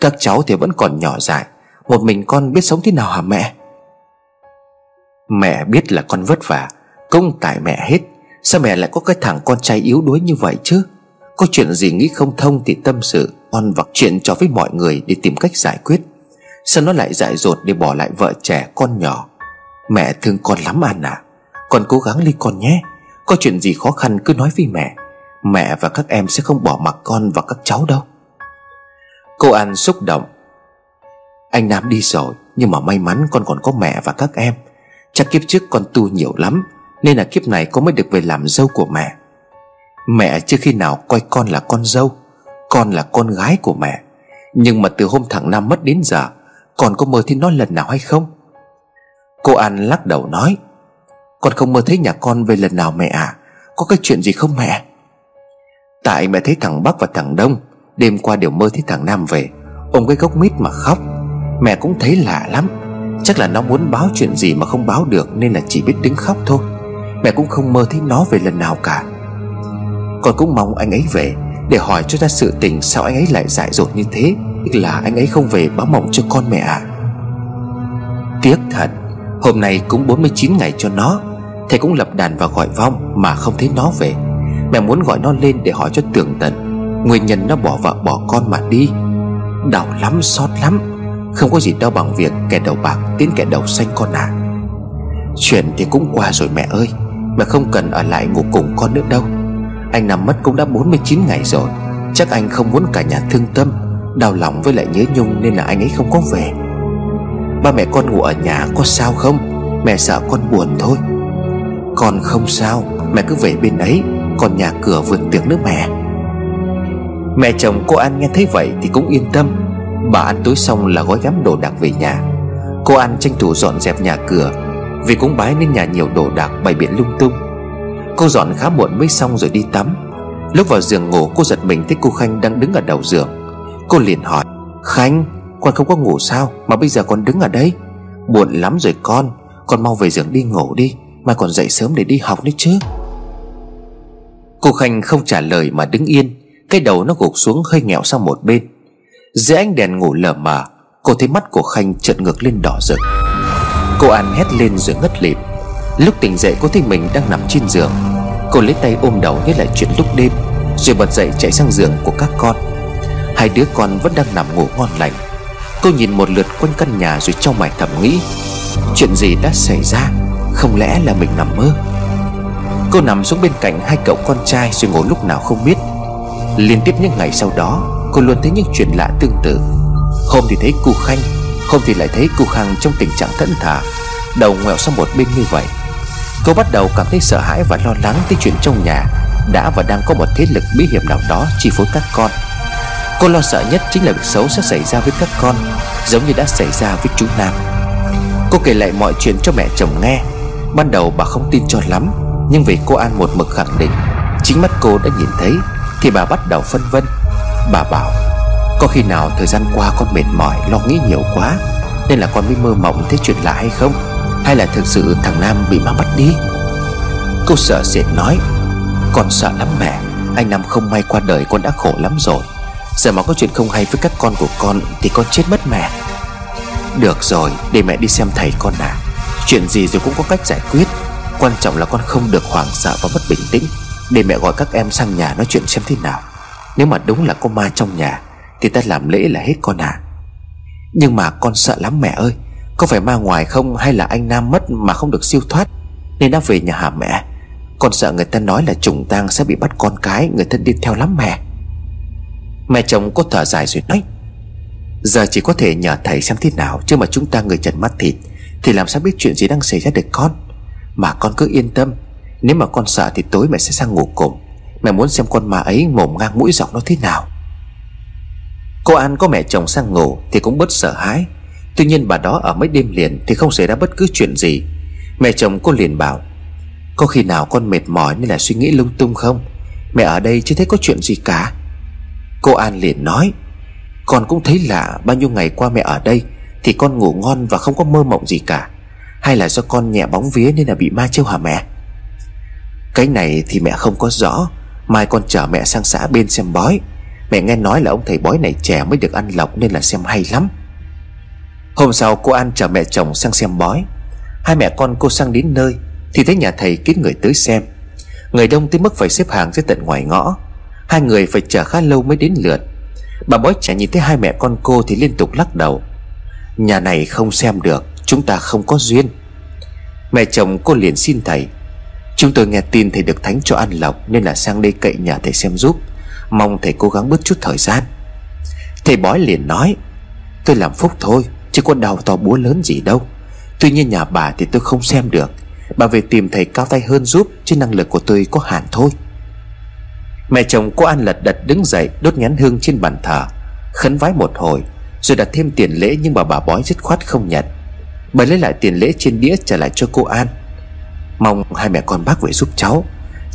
Các cháu thì vẫn còn nhỏ dại, Một mình con biết sống thế nào hả mẹ? Mẹ biết là con vất vả Công tại mẹ hết. Sao mẹ lại có cái thằng con trai yếu đuối như vậy chứ? Có chuyện gì nghĩ không thông thì tâm sự Con vặc chuyện cho với mọi người để tìm cách giải quyết. Sao nó lại dại dột để bỏ lại vợ trẻ, con nhỏ? Mẹ thương con lắm An à. Con cố gắng đi con nhé. Có chuyện gì khó khăn cứ nói với mẹ. Mẹ và các em sẽ không bỏ mặc con và các cháu đâu. Cô An xúc động. Anh Nam đi rồi, Nhưng mà may mắn con còn có mẹ và các em. Chắc kiếp trước con tu nhiều lắm nên là kiếp này con mới được về làm dâu của mẹ. Mẹ chưa khi nào coi con là con dâu, Con là con gái của mẹ. Nhưng mà từ hôm thằng Nam mất đến giờ, Con có mơ thấy nó lần nào hay không? Cô An lắc đầu nói, Con không mơ thấy nhà con về lần nào mẹ à Có cái chuyện gì không mẹ? Tại mẹ thấy thằng Bắc và thằng Đông Đêm qua đều mơ thấy thằng Nam về Ôm cái gốc mít mà khóc. Mẹ cũng thấy lạ lắm. Chắc là nó muốn báo chuyện gì mà không báo được Nên là chỉ biết đứng khóc thôi. Mẹ cũng không mơ thấy nó về lần nào cả. Con cũng mong anh ấy về Để hỏi cho ra sự tình Sao anh ấy lại dại dột như thế Là anh ấy không về báo mộng cho con mẹ à Tiếc thật, Hôm nay cũng 49 ngày cho nó, Thầy cũng lập đàn và gọi vong Mà không thấy nó về. Mẹ muốn gọi nó lên để hỏi cho tường tận, Nguyên nhân nó bỏ vợ bỏ con mà đi. Đau lắm, xót lắm, Không có gì đau bằng việc kẻ đầu bạc tiến kẻ đầu xanh con à Chuyện thì cũng qua rồi mẹ ơi. Mẹ không cần ở lại ngủ cùng con nữa đâu. Anh nằm mất cũng đã 49 ngày rồi. Chắc anh không muốn cả nhà thương tâm, Đau lòng với lại nhớ nhung Nên là anh ấy không có về. Ba mẹ con ngủ ở nhà có sao không? Mẹ sợ con buồn thôi. Con không sao, Mẹ cứ về bên ấy, Còn nhà cửa vườn tiệc nước mẹ. Mẹ chồng cô An nghe thấy vậy thì cũng yên tâm. Bà ăn tối xong là gói gắm đồ đạc về nhà. Cô An tranh thủ dọn dẹp nhà cửa vì cũng bái nên nhà nhiều đồ đạc bày biện lung tung. Cô dọn khá muộn mới xong rồi đi tắm. Lúc vào giường ngủ, cô giật mình thấy cô Khanh đang đứng ở đầu giường. Cô liền hỏi, Khanh, con không có ngủ sao? Mà bây giờ con đứng ở đây? Buồn lắm rồi con Con mau về giường đi ngủ đi, Mai còn dậy sớm để đi học nữa chứ. Cô Khanh không trả lời mà đứng yên, Cái đầu nó gục xuống hơi nghẹo sang một bên. Dưới ánh đèn ngủ lờ mờ, Cô thấy mắt của Khanh trợn ngược lên đỏ rực. Cô An hét lên rồi ngất lịm. Lúc tỉnh dậy, cô thấy mình đang nằm trên giường. Cô lấy tay ôm đầu nhớ lại chuyện lúc đêm, Rồi bật dậy chạy sang giường của các con. Hai đứa con vẫn đang nằm ngủ ngon lành. Cô nhìn một lượt quanh căn nhà rồi trong mày thầm nghĩ, Chuyện gì đã xảy ra? Không lẽ là mình nằm mơ? Cô nằm xuống bên cạnh hai cậu con trai rồi ngủ lúc nào không biết. Liên tiếp những ngày sau đó, Cô luôn thấy những chuyện lạ tương tự. Hôm thì thấy cu Khanh không thì lại thấy cô Khang trong tình trạng thẫn thả, Đầu ngoẹo sang một bên như vậy. Cô bắt đầu cảm thấy sợ hãi và lo lắng tới chuyện trong nhà Đã và đang có một thế lực bí hiểm nào đó chi phối các con. Cô lo sợ nhất chính là việc xấu sẽ xảy ra với các con, Giống như đã xảy ra với chú Nam. Cô kể lại mọi chuyện cho mẹ chồng nghe. Ban đầu bà không tin cho lắm, Nhưng vì cô An một mực khẳng định, Chính mắt cô đã nhìn thấy Thì bà bắt đầu phân vân. Bà bảo có khi nào thời gian qua con mệt mỏi, Lo nghĩ nhiều quá, Nên là con mới mơ mộng thấy chuyện lạ hay không? Hay là thực sự thằng Nam bị ma bắt đi? Cô sợ sệt nói, Con sợ lắm mẹ, Anh Nam không may qua đời con đã khổ lắm rồi. Giờ mà có chuyện không hay với các con của con Thì con chết mất mẹ. Được rồi, để mẹ đi xem thầy con à Chuyện gì rồi cũng có cách giải quyết. Quan trọng là con không được hoảng sợ và mất bình tĩnh. Để mẹ gọi các em sang nhà nói chuyện xem thế nào. Nếu mà đúng là có ma trong nhà thì ta làm lễ là hết con à? Nhưng mà con sợ lắm mẹ ơi, Có phải ma ngoài không hay là anh Nam mất mà không được siêu thoát? Nên đã về nhà hả mẹ? Con sợ người ta nói là trùng tang sẽ bị bắt con cái, Người thân đi theo lắm mẹ. Mẹ chồng có thở dài rồi nói, Giờ chỉ có thể nhờ thầy xem thế nào, Chứ mà chúng ta người trần mắt thịt, Thì làm sao biết chuyện gì đang xảy ra được con? Mà con cứ yên tâm, Nếu mà con sợ thì tối mẹ sẽ sang ngủ cùng. Mẹ muốn xem con ma ấy mồm ngang mũi dọc nó thế nào. Cô An có mẹ chồng sang ngủ Thì cũng bớt sợ hãi. Tuy nhiên bà đó ở mấy đêm liền Thì không xảy ra bất cứ chuyện gì. Mẹ chồng cô liền bảo, Có khi nào con mệt mỏi nên là suy nghĩ lung tung không? Mẹ ở đây chưa thấy có chuyện gì cả. Cô An liền nói, Con cũng thấy lạ, bao nhiêu ngày qua mẹ ở đây Thì con ngủ ngon và không có mơ mộng gì cả. Hay là do con nhẹ bóng vía nên là bị ma trêu hả mẹ? Cái này thì mẹ không có rõ, Mai con chở mẹ sang xã bên xem bói. Mẹ nghe nói là ông thầy bói này trẻ mới được ăn lộc Nên là xem hay lắm. Hôm sau cô An chở mẹ chồng sang xem bói. Hai mẹ con cô sang đến nơi Thì thấy nhà thầy kín người tới xem. Người đông tới mức phải xếp hàng dưới tận ngoài ngõ. Hai người phải chờ khá lâu mới đến lượt. Bà bói trẻ nhìn thấy hai mẹ con cô Thì liên tục lắc đầu. Nhà này không xem được, Chúng ta không có duyên. Mẹ chồng cô liền xin thầy, Chúng tôi nghe tin thầy được thánh cho ăn lộc Nên là sang đây cậy nhà thầy xem giúp. Mong thầy cố gắng bớt chút thời gian. Thầy bói liền nói, Tôi làm phúc thôi, Chứ có đau to búa lớn gì đâu. Tuy nhiên nhà bà thì tôi không xem được. Bà về tìm thầy cao tay hơn giúp, Chứ năng lực của tôi có hạn thôi. Mẹ chồng cô An lật đật đứng dậy, Đốt nhắn hương trên bàn thờ. Khấn vái một hồi, Rồi đặt thêm tiền lễ nhưng mà bà bói dứt khoát không nhận. Bà lấy lại tiền lễ trên đĩa trả lại cho cô An. Mong hai mẹ con bác về giúp cháu.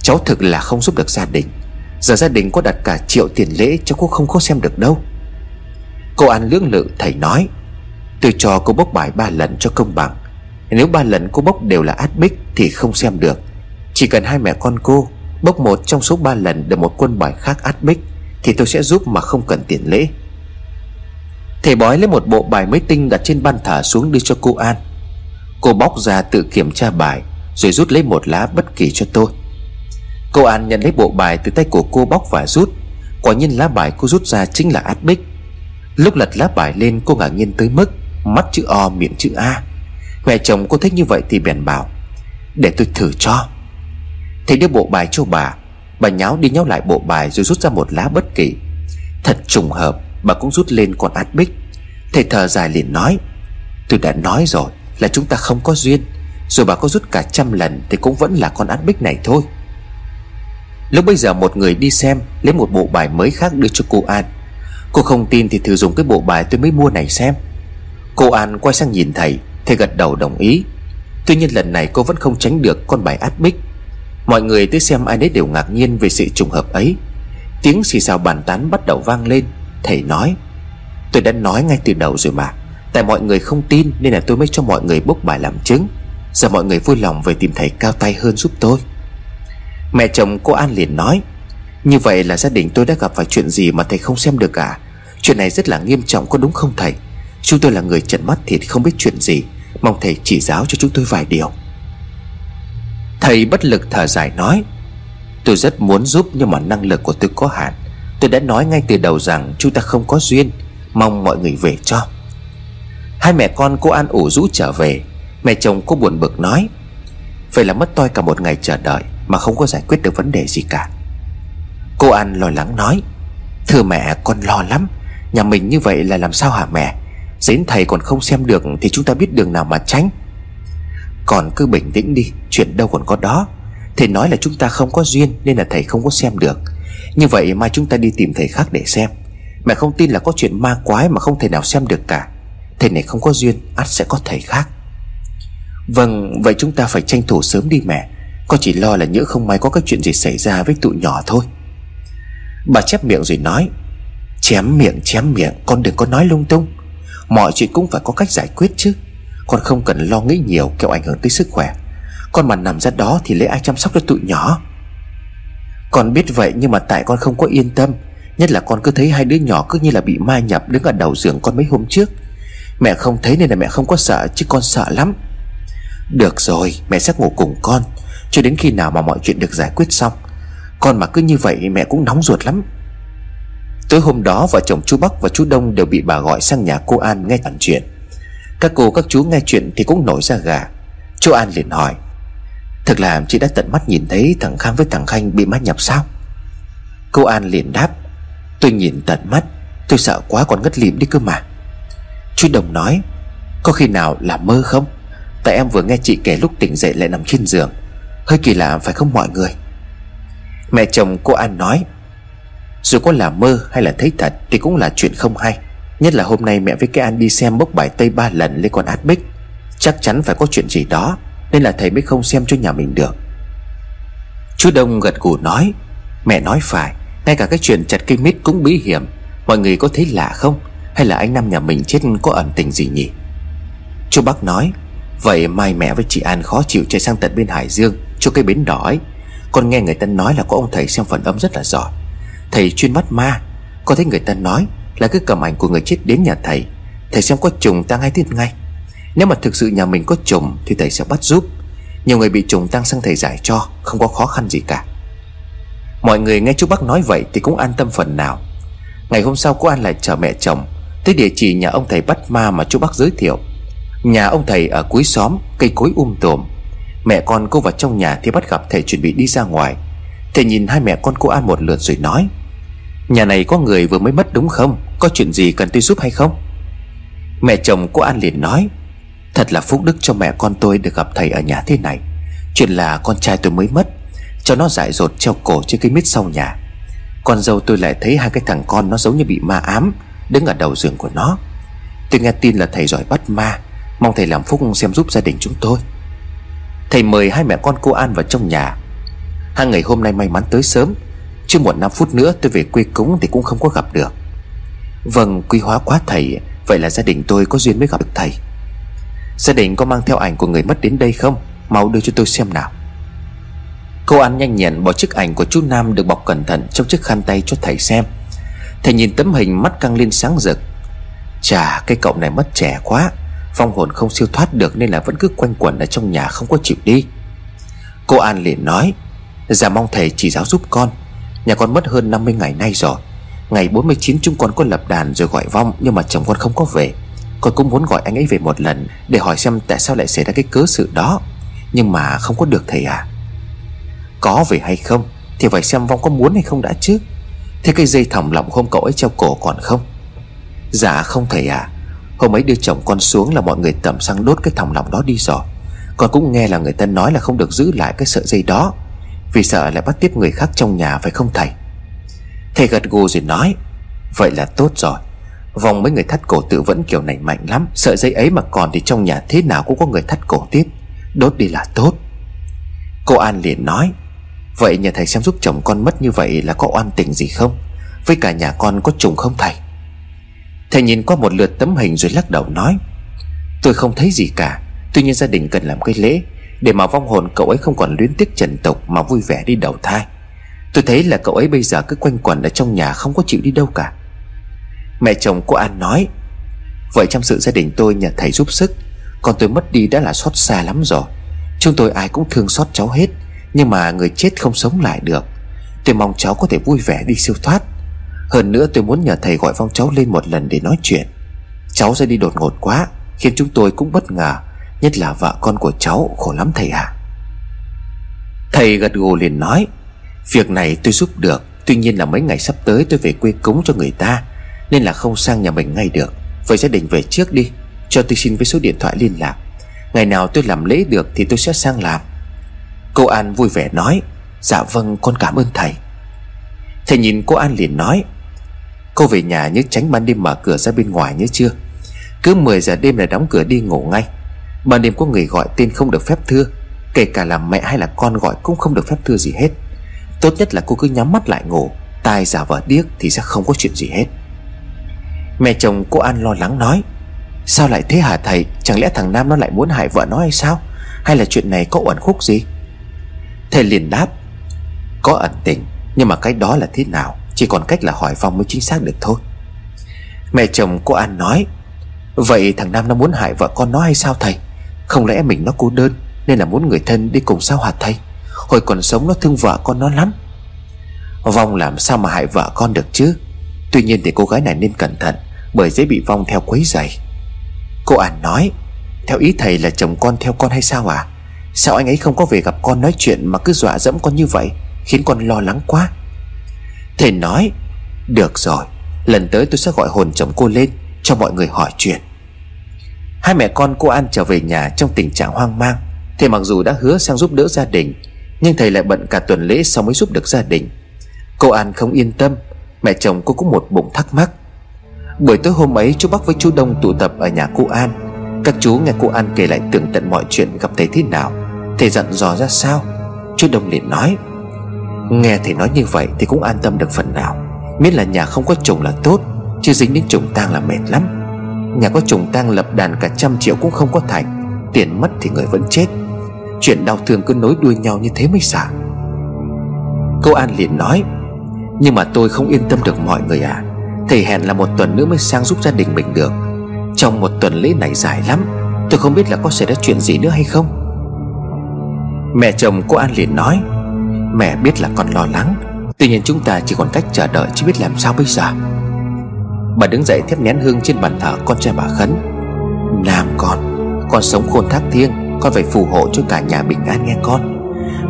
Cháu thực là không giúp được gia đình. Giờ gia đình có đặt cả triệu tiền lễ Cháu cũng không có xem được đâu. Cô An lưỡng lự thầy nói, Tôi cho cô bốc bài ba lần cho công bằng. Nếu ba lần cô bốc đều là át bích Thì không xem được. Chỉ cần hai mẹ con cô Bốc một trong số ba lần được một quân bài khác át bích Thì tôi sẽ giúp mà không cần tiền lễ. Thầy bói lấy một bộ bài mới tinh đặt trên ban thả xuống đưa cho cô An. Cô bóc ra tự kiểm tra bài Rồi rút lấy một lá bất kỳ cho tôi. Cô An nhận lấy bộ bài từ tay của cô bóc và rút. Quả nhiên lá bài cô rút ra chính là át bích. Lúc lật lá bài lên, cô ngạc nhiên tới mức Mắt chữ O, miệng chữ A. Mẹ chồng cô thích như vậy thì bèn bảo, Để tôi thử cho. Thầy đưa bộ bài cho bà. Bà nháo đi nháo lại bộ bài rồi rút ra một lá bất kỳ. Thật trùng hợp, Bà cũng rút lên con át bích. Thầy thờ dài liền nói, Tôi đã nói rồi là chúng ta không có duyên. Rồi bà có rút cả trăm lần Thì cũng vẫn là con át bích này thôi. Lúc bây giờ một người đi xem, Lấy một bộ bài mới khác đưa cho cô An. Cô không tin thì thử dùng cái bộ bài tôi mới mua này xem. Cô An quay sang nhìn thầy Thầy gật đầu đồng ý. Tuy nhiên lần này cô vẫn không tránh được con bài át bích. Mọi người tới xem ai nấy đều ngạc nhiên về sự trùng hợp ấy. Tiếng xì xào bàn tán bắt đầu vang lên. Thầy nói, Tôi đã nói ngay từ đầu rồi mà, Tại mọi người không tin nên là tôi mới cho mọi người bốc bài làm chứng. Giờ mọi người vui lòng về tìm thầy cao tay hơn giúp tôi. Mẹ chồng cô An liền nói, Như vậy là gia đình tôi đã gặp phải chuyện gì mà thầy không xem được à? Chuyện này rất là nghiêm trọng có đúng không thầy? Chúng tôi là người trần mắt thịt không biết chuyện gì, Mong thầy chỉ giáo cho chúng tôi vài điều. Thầy bất lực thở dài nói, Tôi rất muốn giúp nhưng mà năng lực của tôi có hạn. Tôi đã nói ngay từ đầu rằng chúng ta không có duyên, Mong mọi người về cho. Hai mẹ con cô An ủ rũ trở về. Mẹ chồng cô buồn bực nói, Vậy là mất toi cả một ngày chờ đợi. Mà không có giải quyết được vấn đề gì cả. Cô An lo lắng nói, Thưa mẹ, con lo lắm. Nhà mình như vậy là làm sao hả mẹ? Giấy thầy còn không xem được Thì chúng ta biết đường nào mà tránh. Còn cứ bình tĩnh đi, Chuyện đâu còn có đó. Thầy nói là chúng ta không có duyên Nên là thầy không có xem được. Như vậy mai chúng ta đi tìm thầy khác để xem. Mẹ không tin là có chuyện ma quái Mà không thể nào xem được cả. Thầy này không có duyên, ắt sẽ có thầy khác. Vâng vậy chúng ta phải tranh thủ sớm đi mẹ. Con chỉ lo là nhỡ không may có cái chuyện gì xảy ra với tụi nhỏ thôi. Bà chép miệng rồi nói, Chém miệng chém miệng, Con đừng có nói lung tung. Mọi chuyện cũng phải có cách giải quyết chứ. Con không cần lo nghĩ nhiều kẹo ảnh hưởng tới sức khỏe. Con mà nằm ra đó thì lấy ai chăm sóc cho tụi nhỏ? Con biết vậy nhưng mà tại con không có yên tâm. Nhất là con cứ thấy hai đứa nhỏ cứ như là bị ma nhập đứng ở đầu giường con mấy hôm trước. Mẹ không thấy nên là mẹ không có sợ chứ con sợ lắm. Được rồi, mẹ sẽ ngủ cùng con. Cho đến khi nào mà mọi chuyện được giải quyết xong, Con mà cứ như vậy mẹ cũng nóng ruột lắm. Tối hôm đó, vợ chồng chú Bắc và chú Đông đều bị bà gọi sang nhà cô An nghe toàn chuyện. Các cô, các chú nghe chuyện thì cũng nổi ra gà. Chú An liền hỏi, Thực là chị đã tận mắt nhìn thấy thằng Khang với thằng Khanh bị ma nhập sao? Cô An liền đáp, Tôi nhìn tận mắt, Tôi sợ quá còn ngất lịm đi cơ mà. Chú Đồng nói, Có khi nào là mơ không? Tại em vừa nghe chị kể lúc tỉnh dậy lại nằm trên giường. Hơi kỳ lạ phải không mọi người? Mẹ chồng cô An nói, Dù có là mơ hay là thấy thật Thì cũng là chuyện không hay. Nhất là hôm nay mẹ với cái An đi xem bốc bài Tây ba lần lên con át bích. Chắc chắn phải có chuyện gì đó, Nên là thầy mới không xem cho nhà mình được. Chú Đông gật gù nói, Mẹ nói phải, Ngay cả cái chuyện chặt cây mít cũng bí hiểm. Mọi người có thấy lạ không? Hay là anh Năm nhà mình chết có ẩn tình gì nhỉ? Chú Bắc nói, Vậy mai mẹ với chị An khó chịu chạy sang tận bên Hải Dương. Cho cái bến đỏ ấy, Con nghe người ta nói là có ông thầy xem phần âm rất là giỏi. Thầy chuyên bắt ma Con thấy người ta nói là cứ cầm ảnh của người chết đến nhà thầy Thầy xem có trùng tăng hay tiết ngay. Nếu mà thực sự nhà mình có trùng Thì thầy sẽ bắt giúp. Nhiều người bị trùng tăng sang thầy giải cho, Không có khó khăn gì cả. Mọi người nghe chú Bắc nói vậy Thì cũng an tâm phần nào. Ngày hôm sau cô An lại chở mẹ chồng Tới địa chỉ nhà ông thầy bắt ma mà chú Bắc giới thiệu. Nhà ông thầy ở cuối xóm, Cây cối um tùm. Mẹ con cô vào trong nhà thì bắt gặp thầy chuẩn bị đi ra ngoài. Thầy nhìn hai mẹ con cô An một lượt rồi nói, Nhà này có người vừa mới mất đúng không? Có chuyện gì cần tôi giúp hay không? Mẹ chồng cô An liền nói, Thật là phúc đức cho mẹ con tôi được gặp thầy ở nhà thế này. Chuyện là con trai tôi mới mất, Cho nó dại dột treo cổ trên cái mít sau nhà. Con dâu tôi lại thấy hai cái thằng con nó giống như bị ma ám, Đứng ở đầu giường của nó. Tôi nghe tin là thầy giỏi bắt ma, Mong thầy làm phúc xem giúp gia đình chúng tôi. Thầy mời hai mẹ con cô An vào trong nhà. Hai ngày hôm nay may mắn tới sớm. Chưa một năm phút nữa tôi về quê cúng Thì cũng không có gặp được. Vâng quý hóa quá thầy. Vậy là gia đình tôi có duyên mới gặp được thầy. Gia đình có mang theo ảnh của người mất đến đây không? Mau đưa cho tôi xem nào. Cô An nhanh nhẹn bỏ chiếc ảnh của chú Nam Được bọc cẩn thận trong chiếc khăn tay cho thầy xem. Thầy nhìn tấm hình mắt căng lên sáng rực. Chà, cái cậu này mất trẻ quá. Vong hồn không siêu thoát được Nên là vẫn cứ quanh quẩn ở trong nhà không có chịu đi. Cô An liền nói Dạ mong thầy chỉ giáo giúp con. Nhà con mất hơn 50 ngày nay rồi. Ngày 49 chúng con có lập đàn rồi gọi vong, Nhưng mà chồng con không có về. Con cũng muốn gọi anh ấy về một lần Để hỏi xem tại sao lại xảy ra cái cớ sự đó. Nhưng mà không có được thầy à. Có về hay không? Thì phải xem vong có muốn hay không đã chứ. Thế cái dây thòng lọng hôm cậu ấy treo cổ còn không? Dạ không thầy à. Hôm ấy đưa chồng con xuống là mọi người tẩm xăng đốt cái thòng lọng đó đi rồi. Con cũng nghe là người ta nói là không được giữ lại cái sợi dây đó, Vì sợ lại bắt tiếp người khác trong nhà, phải không thầy? Thầy gật gù rồi nói, Vậy là tốt rồi. Vòng mấy người thắt cổ tự vẫn kiểu này mạnh lắm, Sợi dây ấy mà còn thì trong nhà thế nào cũng có người thắt cổ tiếp. Đốt đi là tốt. Cô An liền nói, Vậy nhà thầy xem giúp chồng con mất như vậy là có oan tình gì không? Với cả nhà con có trùng không thầy? Thầy nhìn qua một lượt tấm hình rồi lắc đầu nói, Tôi không thấy gì cả. Tuy nhiên gia đình cần làm cái lễ Để mà vong hồn cậu ấy không còn luyến tiếc trần tục Mà vui vẻ đi đầu thai. Tôi thấy là cậu ấy bây giờ cứ quanh quẩn ở trong nhà Không có chịu đi đâu cả. Mẹ chồng cô An nói, Vậy trong sự gia đình tôi nhờ thầy giúp sức, Còn tôi mất đi đã là xót xa lắm rồi. Chúng tôi ai cũng thương xót cháu hết, Nhưng mà người chết không sống lại được. Tôi mong cháu có thể vui vẻ đi siêu thoát. Hơn nữa tôi muốn nhờ thầy gọi phong cháu lên một lần để nói chuyện. Cháu ra đi đột ngột quá, Khiến chúng tôi cũng bất ngờ, Nhất là vợ con của cháu khổ lắm thầy ạ. À. Thầy gật gù liền nói, Việc này tôi giúp được, Tuy nhiên là mấy ngày sắp tới tôi về quê cúng cho người ta, Nên là không sang nhà mình ngay được. Vậy gia đình về trước đi, Cho tôi xin với số điện thoại liên lạc. Ngày nào tôi làm lễ được thì tôi sẽ sang làm. Cô An vui vẻ nói Dạ vâng con cảm ơn thầy. Thầy nhìn cô An liền nói Cô về nhà nhớ tránh ban đêm mở cửa ra bên ngoài nhớ chưa? Cứ 10 giờ đêm là đóng cửa đi ngủ ngay. Ban đêm có người gọi tên không được phép thưa. Kể cả là mẹ hay là con gọi cũng không được phép thưa gì hết. Tốt nhất là cô cứ nhắm mắt lại ngủ. Tai giả vờ điếc thì sẽ không có chuyện gì hết. Mẹ chồng cô An lo lắng nói, Sao lại thế hả thầy? Chẳng lẽ thằng Nam nó lại muốn hại vợ nó hay sao? Hay là chuyện này có ẩn khúc gì? Thầy liền đáp, Có ẩn tình, Nhưng mà cái đó là thế nào? Chỉ còn cách là hỏi Phong mới chính xác được thôi. Mẹ chồng cô An nói, Vậy thằng Nam nó muốn hại vợ con nó hay sao thầy? Không lẽ mình nó cô đơn Nên là muốn người thân đi cùng sao hạt thầy? Hồi còn sống nó thương vợ con nó lắm. Vong làm sao mà hại vợ con được chứ? Tuy nhiên thì cô gái này nên cẩn thận, Bởi dễ bị Vong theo quấy giày Cô An nói, Theo ý thầy là chồng con theo con hay sao à Sao anh ấy không có về gặp con nói chuyện Mà cứ dọa dẫm con như vậy, Khiến con lo lắng quá? Thầy nói, Được rồi, Lần tới tôi sẽ gọi hồn chồng cô lên, Cho mọi người hỏi chuyện. Hai mẹ con cô An trở về nhà trong tình trạng hoang mang. Thầy mặc dù đã hứa sang giúp đỡ gia đình, Nhưng thầy lại bận cả tuần lễ sau mới giúp được gia đình. Cô An không yên tâm, Mẹ chồng cô cũng một bụng thắc mắc. Buổi tối hôm ấy, chú Bắc với chú Đông tụ tập ở nhà cô An. Các chú nghe cô An kể lại tường tận mọi chuyện gặp thầy thế nào, Thầy dặn dò ra sao. Chú Đông liền nói Nghe thầy nói như vậy thì cũng an tâm được phần nào. Miễn là nhà không có chồng là tốt, Chứ dính đến chồng tang là mệt lắm. Nhà có chồng tang lập đàn cả trăm triệu cũng không có thành, Tiền mất thì người vẫn chết. Chuyện đau thương cứ nối đuôi nhau như thế mới xả. Cô An liền nói, Nhưng mà tôi không yên tâm được mọi người à Thầy hẹn là một tuần nữa mới sang giúp gia đình mình được. Trong một tuần lễ này dài lắm, Tôi không biết là có xảy ra chuyện gì nữa hay không. Mẹ chồng cô An liền nói Mẹ biết là con lo lắng. Tuy nhiên chúng ta chỉ còn cách chờ đợi Chứ biết làm sao bây giờ. Bà đứng dậy thép nén hương trên bàn thờ Con trai bà khấn. Nam con Con sống khôn thác thiêng, Con phải phù hộ cho cả nhà bình an nghe con.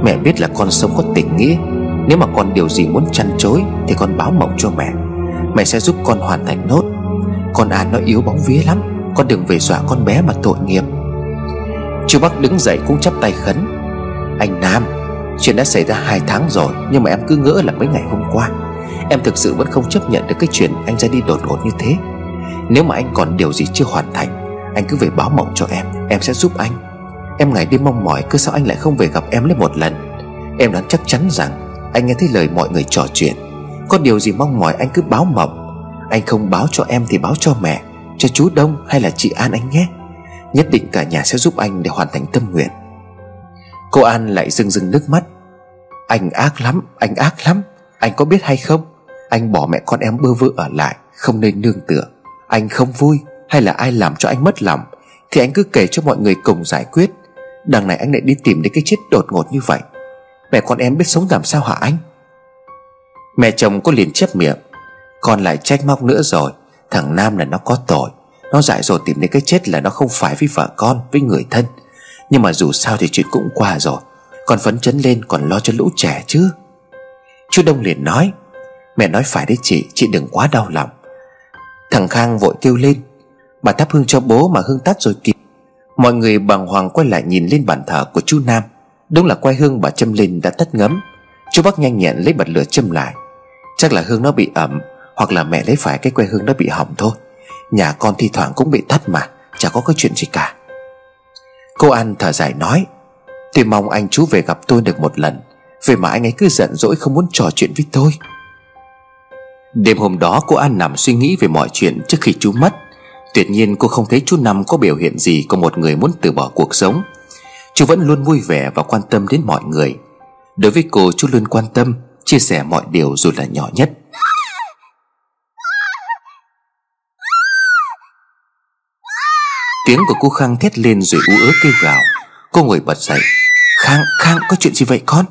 Mẹ biết là con sống có tình nghĩa. Nếu mà con điều gì muốn chăn chối Thì con báo mộng cho mẹ. Mẹ sẽ giúp con hoàn thành nốt. Con An nó yếu bóng vía lắm, Con đừng về dọa con bé mà tội nghiệp. Chú Bắc đứng dậy cũng chắp tay khấn. Anh Nam Chuyện đã xảy ra hai tháng rồi, Nhưng mà em cứ ngỡ là mấy ngày hôm qua. Em thực sự vẫn không chấp nhận được cái chuyện Anh ra đi đột ngột như thế. Nếu mà anh còn điều gì chưa hoàn thành, Anh cứ về báo mộng cho em Em sẽ giúp anh. Em ngày đêm mong mỏi, Cứ sao anh lại không về gặp em lấy một lần? Em đoán chắc chắn rằng Anh nghe thấy lời mọi người trò chuyện. Có điều gì mong mỏi anh cứ báo mộng. Anh không báo cho em thì báo cho mẹ, Cho chú Đông hay là chị An anh nhé. Nhất định cả nhà sẽ giúp anh để hoàn thành tâm nguyện. Cô An lại rưng rưng nước mắt. Anh ác lắm, Anh ác lắm. Anh có biết hay không? Anh bỏ mẹ con em bơ vơ ở lại, Không nên nương tựa. Anh không vui Hay là ai làm cho anh mất lòng, Thì anh cứ kể cho mọi người cùng giải quyết. Đằng này anh lại đi tìm đến cái chết đột ngột như vậy. Mẹ con em biết sống làm sao hả anh? Mẹ chồng có liền chép miệng. Con lại trách móc nữa rồi. Thằng Nam là nó có tội. Nó dại rồi tìm đến cái chết là nó không phải với vợ con, Với người thân. Nhưng mà dù sao thì chuyện cũng qua rồi. Con phấn chấn lên còn lo cho lũ trẻ chứ. Chú Đông liền nói, Mẹ nói phải đấy chị Chị đừng quá đau lòng. Thằng Khang vội kêu lên, Bà thắp hương cho bố mà hương tắt rồi kịp Mọi người bàng hoàng quay lại nhìn lên bàn thờ của chú Nam. Đúng là quay hương bà châm lên đã tắt ngấm. Chú Bắc nhanh nhẹn lấy bật lửa châm lại. Chắc là hương nó bị ẩm, Hoặc là mẹ lấy phải cái que hương nó bị hỏng thôi. Nhà con thi thoảng cũng bị tắt mà, Chả có cái chuyện gì cả. Cô An thở dài nói Tôi mong anh chú về gặp tôi được một lần Vậy mà anh ấy cứ giận dỗi không muốn trò chuyện với tôi. Đêm hôm đó, cô An nằm suy nghĩ về mọi chuyện trước khi chú mất. Tuyệt nhiên, cô không thấy chú Năm có biểu hiện gì của một người muốn từ bỏ cuộc sống. Chú vẫn luôn vui vẻ và quan tâm đến mọi người. Đối với cô, chú luôn quan tâm, Chia sẻ mọi điều dù là nhỏ nhất. Tiếng của cô Khang thét lên rồi ú ớ kêu gào. Cô ngồi bật dậy. Khang, Khang có chuyện gì vậy con?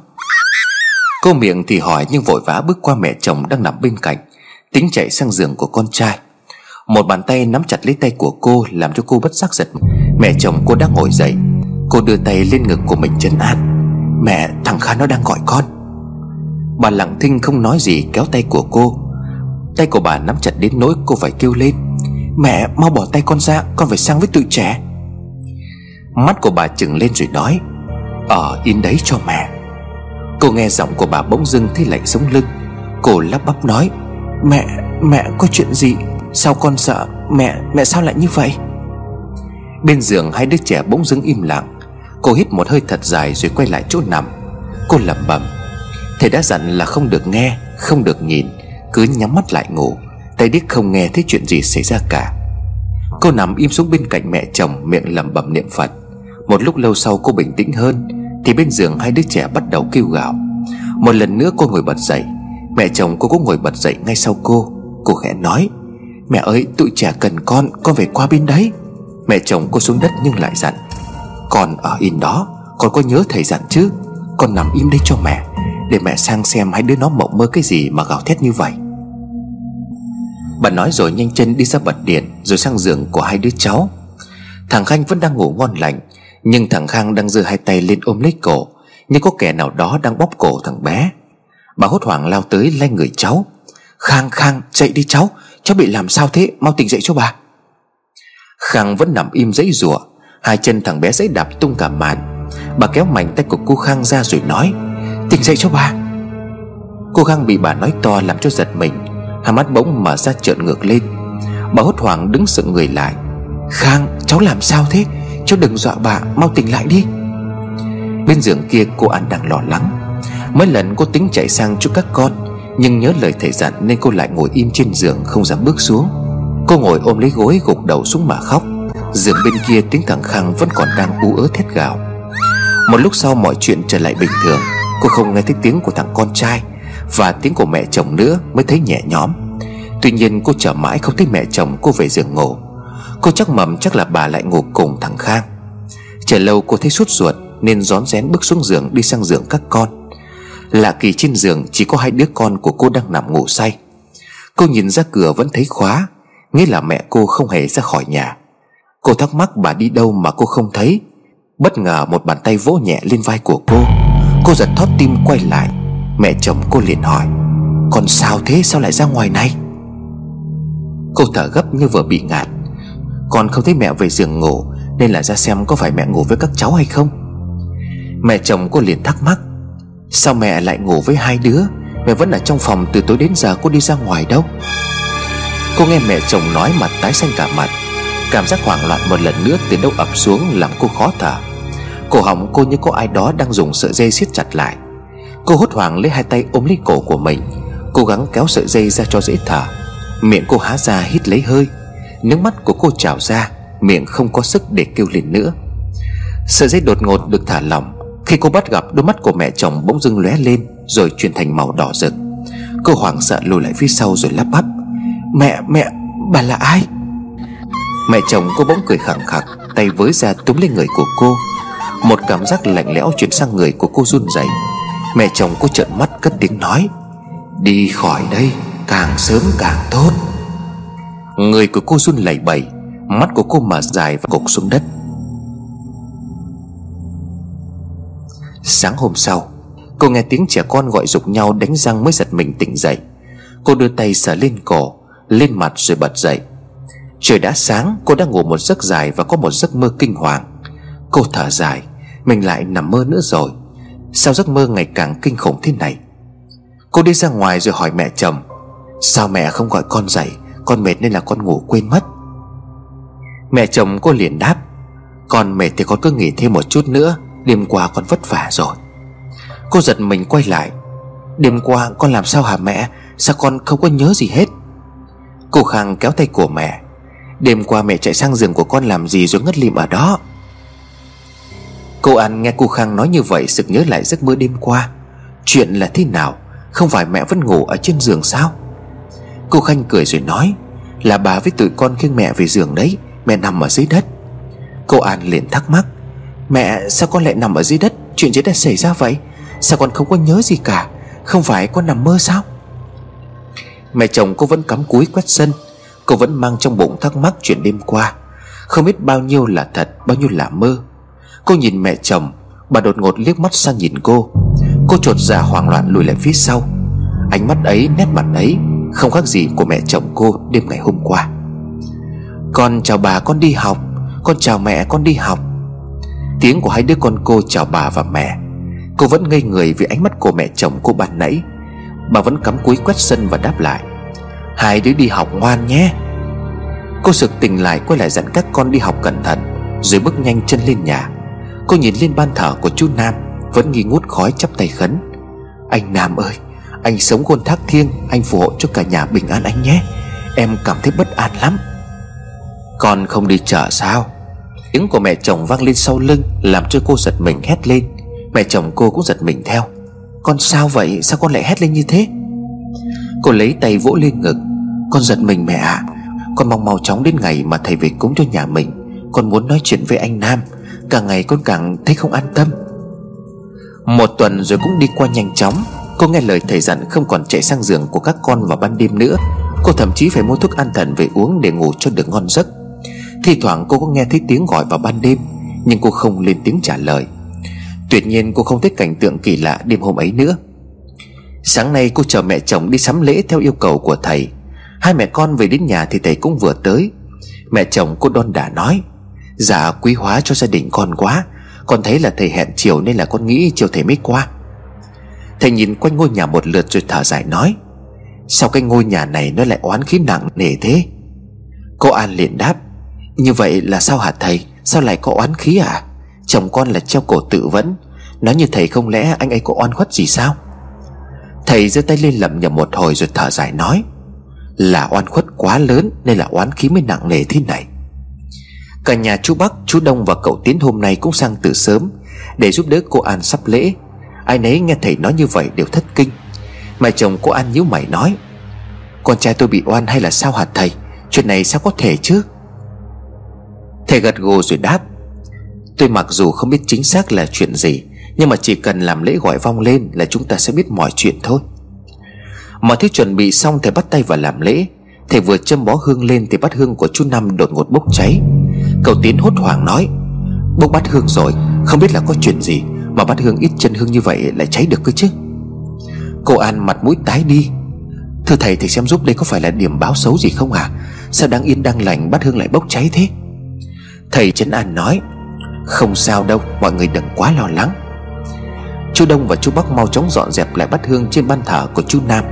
Cô miệng thì hỏi nhưng vội vã bước qua mẹ chồng đang nằm bên cạnh Tính chạy sang giường của con trai. Một bàn tay nắm chặt lấy tay của cô Làm cho cô bất giác giật Mẹ chồng cô đang ngồi dậy. Cô đưa tay lên ngực của mình chấn an. Mẹ thằng Kha nó đang gọi con. Bà lặng thinh không nói gì kéo tay của cô. Tay của bà nắm chặt đến nỗi cô phải kêu lên. Mẹ mau bỏ tay con ra Con phải sang với tụi trẻ. Mắt của bà chừng lên rồi nói Ở in đấy cho mẹ. Cô nghe giọng của bà bỗng dưng thấy lạnh sống lưng. Cô lắp bắp nói Mẹ, mẹ có chuyện gì? Sao con sợ? Mẹ, mẹ sao lại như vậy? Bên giường hai đứa trẻ bỗng dưng im lặng. Cô hít một hơi thật dài rồi quay lại chỗ nằm. Cô lẩm bẩm Thầy đã dặn là không được nghe Không được nhìn Cứ nhắm mắt lại ngủ. Tay điếc không nghe thấy chuyện gì xảy ra cả. Cô nằm im xuống bên cạnh mẹ chồng, Miệng lẩm bẩm niệm Phật. Một lúc lâu sau cô bình tĩnh hơn, Thì bên giường hai đứa trẻ bắt đầu kêu gào. Một lần nữa cô ngồi bật dậy. Mẹ chồng cô cũng ngồi bật dậy ngay sau cô. Cô khẽ nói, Mẹ ơi, tụi trẻ cần con Con phải qua bên đấy. Mẹ chồng cô xuống đất nhưng lại dặn, Con ở yên đó, Con có nhớ thầy dặn chứ? Con nằm im đây cho mẹ, Để mẹ sang xem hai đứa nó mộng mơ cái gì mà gào thét như vậy. Bà nói rồi nhanh chân đi ra bật điện Rồi sang giường của hai đứa cháu. Thằng Khanh vẫn đang ngủ ngon lành, Nhưng thằng Khang đang giơ hai tay lên ôm lấy cổ, Như có kẻ nào đó đang bóp cổ thằng bé. Bà hốt hoảng lao tới lay người cháu. Khang Khang, chạy đi cháu Cháu bị làm sao thế? Mau tỉnh dậy cho bà. Khang vẫn nằm im dãy rủa, Hai chân thằng bé dãy đạp tung cả màn. Bà kéo mạnh tay của cô Khang ra rồi nói, Tỉnh dậy cho bà. Cô Khang bị bà nói to làm cho giật mình Hai mắt bỗng mở ra trợn ngược lên. Bà hốt hoảng đứng sững người lại. Khang, cháu làm sao thế? Cháu đừng dọa bà, mau tỉnh lại đi. Bên giường kia, cô An đang lo lắng. Mấy lần cô tính chạy sang cho các con, Nhưng nhớ lời thầy dặn Nên cô lại ngồi im trên giường, không dám bước xuống. Cô ngồi ôm lấy gối gục đầu xuống mà khóc. Giường bên kia, tiếng thằng Khang vẫn còn đang ú ớ thét gào. Một lúc sau, mọi chuyện trở lại bình thường. Cô không nghe thấy tiếng của thằng con trai. Và tiếng của mẹ chồng nữa mới thấy nhẹ nhõm. Tuy nhiên cô chờ mãi không thấy mẹ chồng cô về giường ngủ. Cô chắc mầm chắc là bà lại ngủ cùng thằng Khang. Chờ lâu cô thấy sốt ruột Nên rón rén bước xuống giường đi sang giường các con. Lạ kỳ trên giường chỉ có hai đứa con của cô đang nằm ngủ say. Cô nhìn ra cửa vẫn thấy khóa, Nghĩa là mẹ cô không hề ra khỏi nhà. Cô thắc mắc bà đi đâu mà cô không thấy. Bất ngờ một bàn tay vỗ nhẹ lên vai của cô. Cô giật thót tim quay lại. Mẹ chồng cô liền hỏi, còn sao thế? Sao lại ra ngoài này? Cô thở gấp như vừa bị ngạt. Con không thấy mẹ về giường ngủ, Nên là ra xem có phải mẹ ngủ với các cháu hay không? Mẹ chồng cô liền thắc mắc, Sao mẹ lại ngủ với hai đứa? Mẹ vẫn ở trong phòng từ tối đến giờ cô đi ra ngoài đâu? Cô nghe mẹ chồng nói mặt tái xanh cả mặt, Cảm giác hoảng loạn một lần nữa từ đâu ập xuống làm cô khó thở. Cổ họng cô như có ai đó đang dùng sợi dây siết chặt lại. Cô hốt hoảng lấy hai tay ôm lấy cổ của mình, Cố gắng kéo sợi dây ra cho dễ thở. Miệng cô há ra hít lấy hơi. Nước mắt của cô trào ra, Miệng không có sức để kêu lên nữa. Sợi dây đột ngột được thả lỏng. Khi cô bắt gặp đôi mắt của mẹ chồng bỗng dưng lóe lên, Rồi chuyển thành màu đỏ rực. Cô hoảng sợ lùi lại phía sau rồi lắp bắp. Mẹ mẹ, bà là ai? Mẹ chồng cô bỗng cười khẳng khặc, Tay với ra túm lên người của cô. Một cảm giác lạnh lẽo chuyển sang người của cô run rẩy. Mẹ chồng cô trợn mắt cất tiếng nói, Đi khỏi đây, Càng sớm càng tốt. Người của cô run lẩy bẩy, Mắt của cô mở dài và gục xuống đất. Sáng hôm sau, Cô nghe tiếng trẻ con gọi dục nhau đánh răng mới giật mình tỉnh dậy. Cô đưa tay sờ lên cổ, Lên mặt rồi bật dậy. Trời đã sáng, cô đã ngủ một giấc dài Và có một giấc mơ kinh hoàng. Cô thở dài, Mình lại nằm mơ nữa rồi. Sao giấc mơ ngày càng kinh khủng thế này? Cô đi ra ngoài rồi hỏi mẹ chồng, Sao mẹ không gọi con dậy? Con mệt nên là con ngủ quên mất. Mẹ chồng cô liền đáp, Con mệt thì con cứ nghỉ thêm một chút nữa, Đêm qua con vất vả rồi. Cô giật mình quay lại, Đêm qua con làm sao hả mẹ? Sao con không có nhớ gì hết? Cô Khang kéo tay của mẹ, Đêm qua mẹ chạy sang giường của con làm gì rồi ngất lịm ở đó? Cô An nghe cô Khang nói như vậy Sực nhớ lại giấc mơ đêm qua. Chuyện là thế nào? Không phải mẹ vẫn ngủ ở trên giường sao? Cô Khanh cười rồi nói, Là bà với tụi con khiêng mẹ về giường đấy, Mẹ nằm ở dưới đất. Cô An liền thắc mắc, Mẹ, sao con lại nằm ở dưới đất? Chuyện gì đã xảy ra vậy? Sao con không có nhớ gì cả? Không phải con nằm mơ sao? Mẹ chồng cô vẫn cắm cúi quét sân. Cô vẫn mang trong bụng thắc mắc chuyện đêm qua. Không biết bao nhiêu là thật, Bao nhiêu là mơ. Cô nhìn mẹ chồng, Bà đột ngột liếc mắt sang nhìn cô. Cô trột ra hoảng loạn lùi lại phía sau. Ánh mắt ấy, nét mặt ấy, Không khác gì của mẹ chồng cô đêm ngày hôm qua. Con chào bà, con đi học. Con chào mẹ, con đi học. Tiếng của hai đứa con cô chào bà và mẹ. Cô vẫn ngây người vì ánh mắt của mẹ chồng cô ban nãy. Bà vẫn cắm cúi quét sân và đáp lại. Hai đứa đi học ngoan nhé. Cô sực tỉnh lại, quay lại dặn các con đi học cẩn thận, Rồi bước nhanh chân lên nhà. Cô nhìn lên ban thờ của chú Nam, Vẫn nghi ngút khói chắp tay khấn. Anh Nam ơi, Anh sống khôn thác thiêng, Anh phù hộ cho cả nhà bình an anh nhé. Em cảm thấy bất an lắm. Con không đi chợ sao? Tiếng của mẹ chồng vang lên sau lưng, Làm cho cô giật mình hét lên. Mẹ chồng cô cũng giật mình theo. Con sao vậy? Sao con lại hét lên như thế? Cô lấy tay vỗ lên ngực. Con giật mình mẹ ạ. À. Con mong mau chóng đến ngày mà thầy về cúng cho nhà mình. Con muốn nói chuyện với anh Nam. Càng ngày con càng thấy không an tâm. Một tuần rồi cũng đi qua nhanh chóng. Cô nghe lời thầy dặn không còn chạy sang giường của các con vào ban đêm nữa. Cô thậm chí phải mua thuốc an thần về uống để ngủ cho được ngon giấc. Thì thoảng cô có nghe thấy tiếng gọi vào ban đêm, Nhưng cô không lên tiếng trả lời. Tuyệt nhiên cô không thấy cảnh tượng kỳ lạ đêm hôm ấy nữa. Sáng nay cô chờ mẹ chồng đi sắm lễ theo yêu cầu của thầy. Hai mẹ con về đến nhà thì thầy cũng vừa tới. Mẹ chồng cô đon đả nói Dạ quý hóa cho gia đình con quá. Con thấy là thầy hẹn chiều nên là con nghĩ chiều thầy mới qua. Thầy nhìn quanh ngôi nhà một lượt rồi thở dài nói, Sao cái ngôi nhà này nó lại oán khí nặng nề thế? Cô An liền đáp, Như vậy là sao hả thầy? Sao lại có oán khí à? Chồng con là treo cổ tự vẫn. Nói như thầy không lẽ anh ấy có oan khuất gì sao? Thầy giơ tay lên lẩm nhẩm một hồi rồi thở dài nói, Là oan khuất quá lớn Nên là oán khí mới nặng nề thế này. Cả nhà chú Bắc, chú Đông và cậu Tiến hôm nay cũng sang từ sớm Để giúp đỡ cô An sắp lễ. Ai nấy nghe thầy nói như vậy đều thất kinh. Mẹ chồng cô An nhíu mày nói Con trai tôi bị oan hay là sao hả thầy? Chuyện này sao có thể chứ? Thầy gật gù rồi đáp Tôi mặc dù không biết chính xác là chuyện gì Nhưng mà chỉ cần làm lễ gọi vong lên Là chúng ta sẽ biết mọi chuyện thôi. Mọi thứ chuẩn bị xong thầy bắt tay vào làm lễ. Thầy vừa châm bó hương lên Thì bát hương của chú Năm đột ngột bốc cháy. Cậu Tiến hốt hoảng nói, Bốc bát hương rồi, Không biết là có chuyện gì Mà bát hương ít chân hương như vậy lại cháy được cơ chứ? Cô An mặt mũi tái đi, Thưa thầy thầy xem giúp đây có phải là điểm báo xấu gì không à Sao đang yên đang lành bát hương lại bốc cháy thế? Thầy Trấn An nói, Không sao đâu, mọi người đừng quá lo lắng. Chú Đông và chú Bắc mau chóng dọn dẹp lại bát hương trên ban thờ của chú Nam.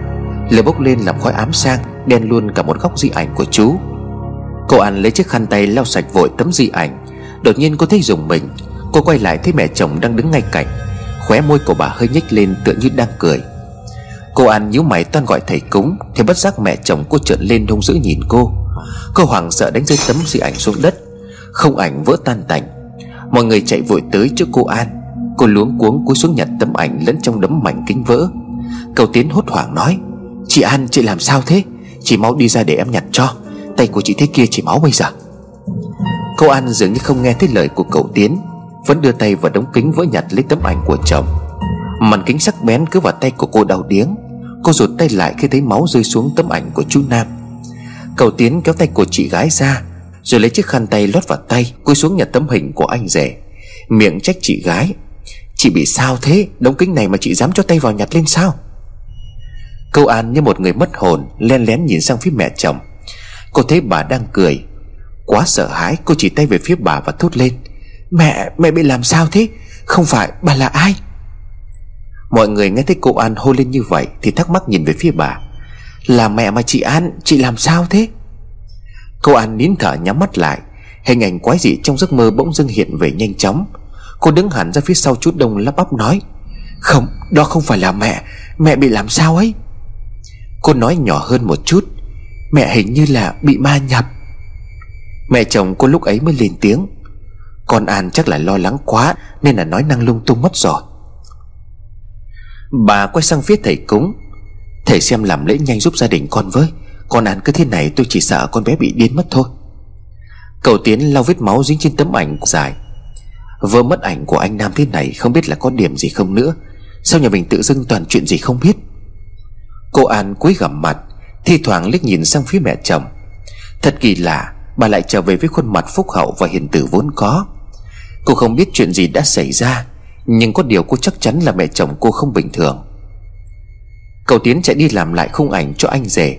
Lửa bốc lên làm khói ám sang, Đen luôn cả một góc di ảnh của chú. Cô An lấy chiếc khăn tay lau sạch vội tấm di ảnh. Đột nhiên cô thấy dùng mình. Cô quay lại thấy mẹ chồng đang đứng ngay cạnh. Khóe môi của bà hơi nhếch lên tựa như đang cười. Cô An nhíu mày toan gọi thầy cúng, Thì bất giác mẹ chồng cô trợn lên hung dữ nhìn cô. Cô hoảng sợ đánh rơi tấm di ảnh xuống đất. Không ảnh vỡ tan tành. Mọi người chạy vội tới trước cô An. Cô luống cuống cúi xuống nhặt tấm ảnh lẫn trong đấm mảnh kính vỡ. Cầu Tiến hốt hoảng nói Chị An, chị làm sao thế? Chị mau đi ra để em nhặt cho. Tay của chị thế kia chỉ máu bây giờ. Cô An dường như không nghe thấy lời của cậu Tiến, Vẫn đưa tay vào đống kính vỡ nhặt lấy tấm ảnh của chồng. Màn kính sắc bén cứ vào tay của cô đau điếng. Cô rụt tay lại khi thấy máu rơi xuống tấm ảnh của chú Nam. Cậu Tiến kéo tay của chị gái ra, Rồi lấy chiếc khăn tay lót vào tay, Cúi xuống nhặt tấm hình của anh rể. Miệng trách chị gái, Chị bị sao thế? Đống kính này mà chị dám cho tay vào nhặt lên sao? Câu An như một người mất hồn Len lén nhìn sang phía mẹ chồng. Cô thấy bà đang cười. Quá sợ hãi cô chỉ tay về phía bà và thốt lên. Mẹ, mẹ bị làm sao thế? Không phải bà là ai? Mọi người nghe thấy cô An hô lên như vậy Thì thắc mắc nhìn về phía bà. Là mẹ mà chị An Chị làm sao thế? Cô An nín thở nhắm mắt lại. Hình ảnh quái dị trong giấc mơ bỗng dưng hiện về nhanh chóng. Cô đứng hẳn ra phía sau chút đông lắp bắp nói. Không đó không phải là mẹ. Mẹ bị làm sao ấy? Cô nói nhỏ hơn một chút. Mẹ hình như là bị ma nhập. Mẹ chồng cô lúc ấy mới lên tiếng. Con An chắc là lo lắng quá Nên là nói năng lung tung mất rồi. Bà quay sang phía thầy cúng. Thầy xem làm lễ nhanh giúp gia đình con với. Con An cứ thế này tôi chỉ sợ con bé bị điên mất thôi. Cậu Tiến lau vết máu dính trên tấm ảnh dài. Vừa mất ảnh của anh Nam thế này Không biết là có điểm gì không nữa. Sao nhà mình tự dưng toàn chuyện gì không biết? Cô An cúi gằm mặt, Thi thoảng liếc nhìn sang phía mẹ chồng. Thật kỳ lạ, Bà lại trở về với khuôn mặt phúc hậu và hiền tử vốn có. Cô không biết chuyện gì đã xảy ra, Nhưng có điều cô chắc chắn là mẹ chồng cô không bình thường. Cậu Tiến chạy đi làm lại khung ảnh cho anh rể.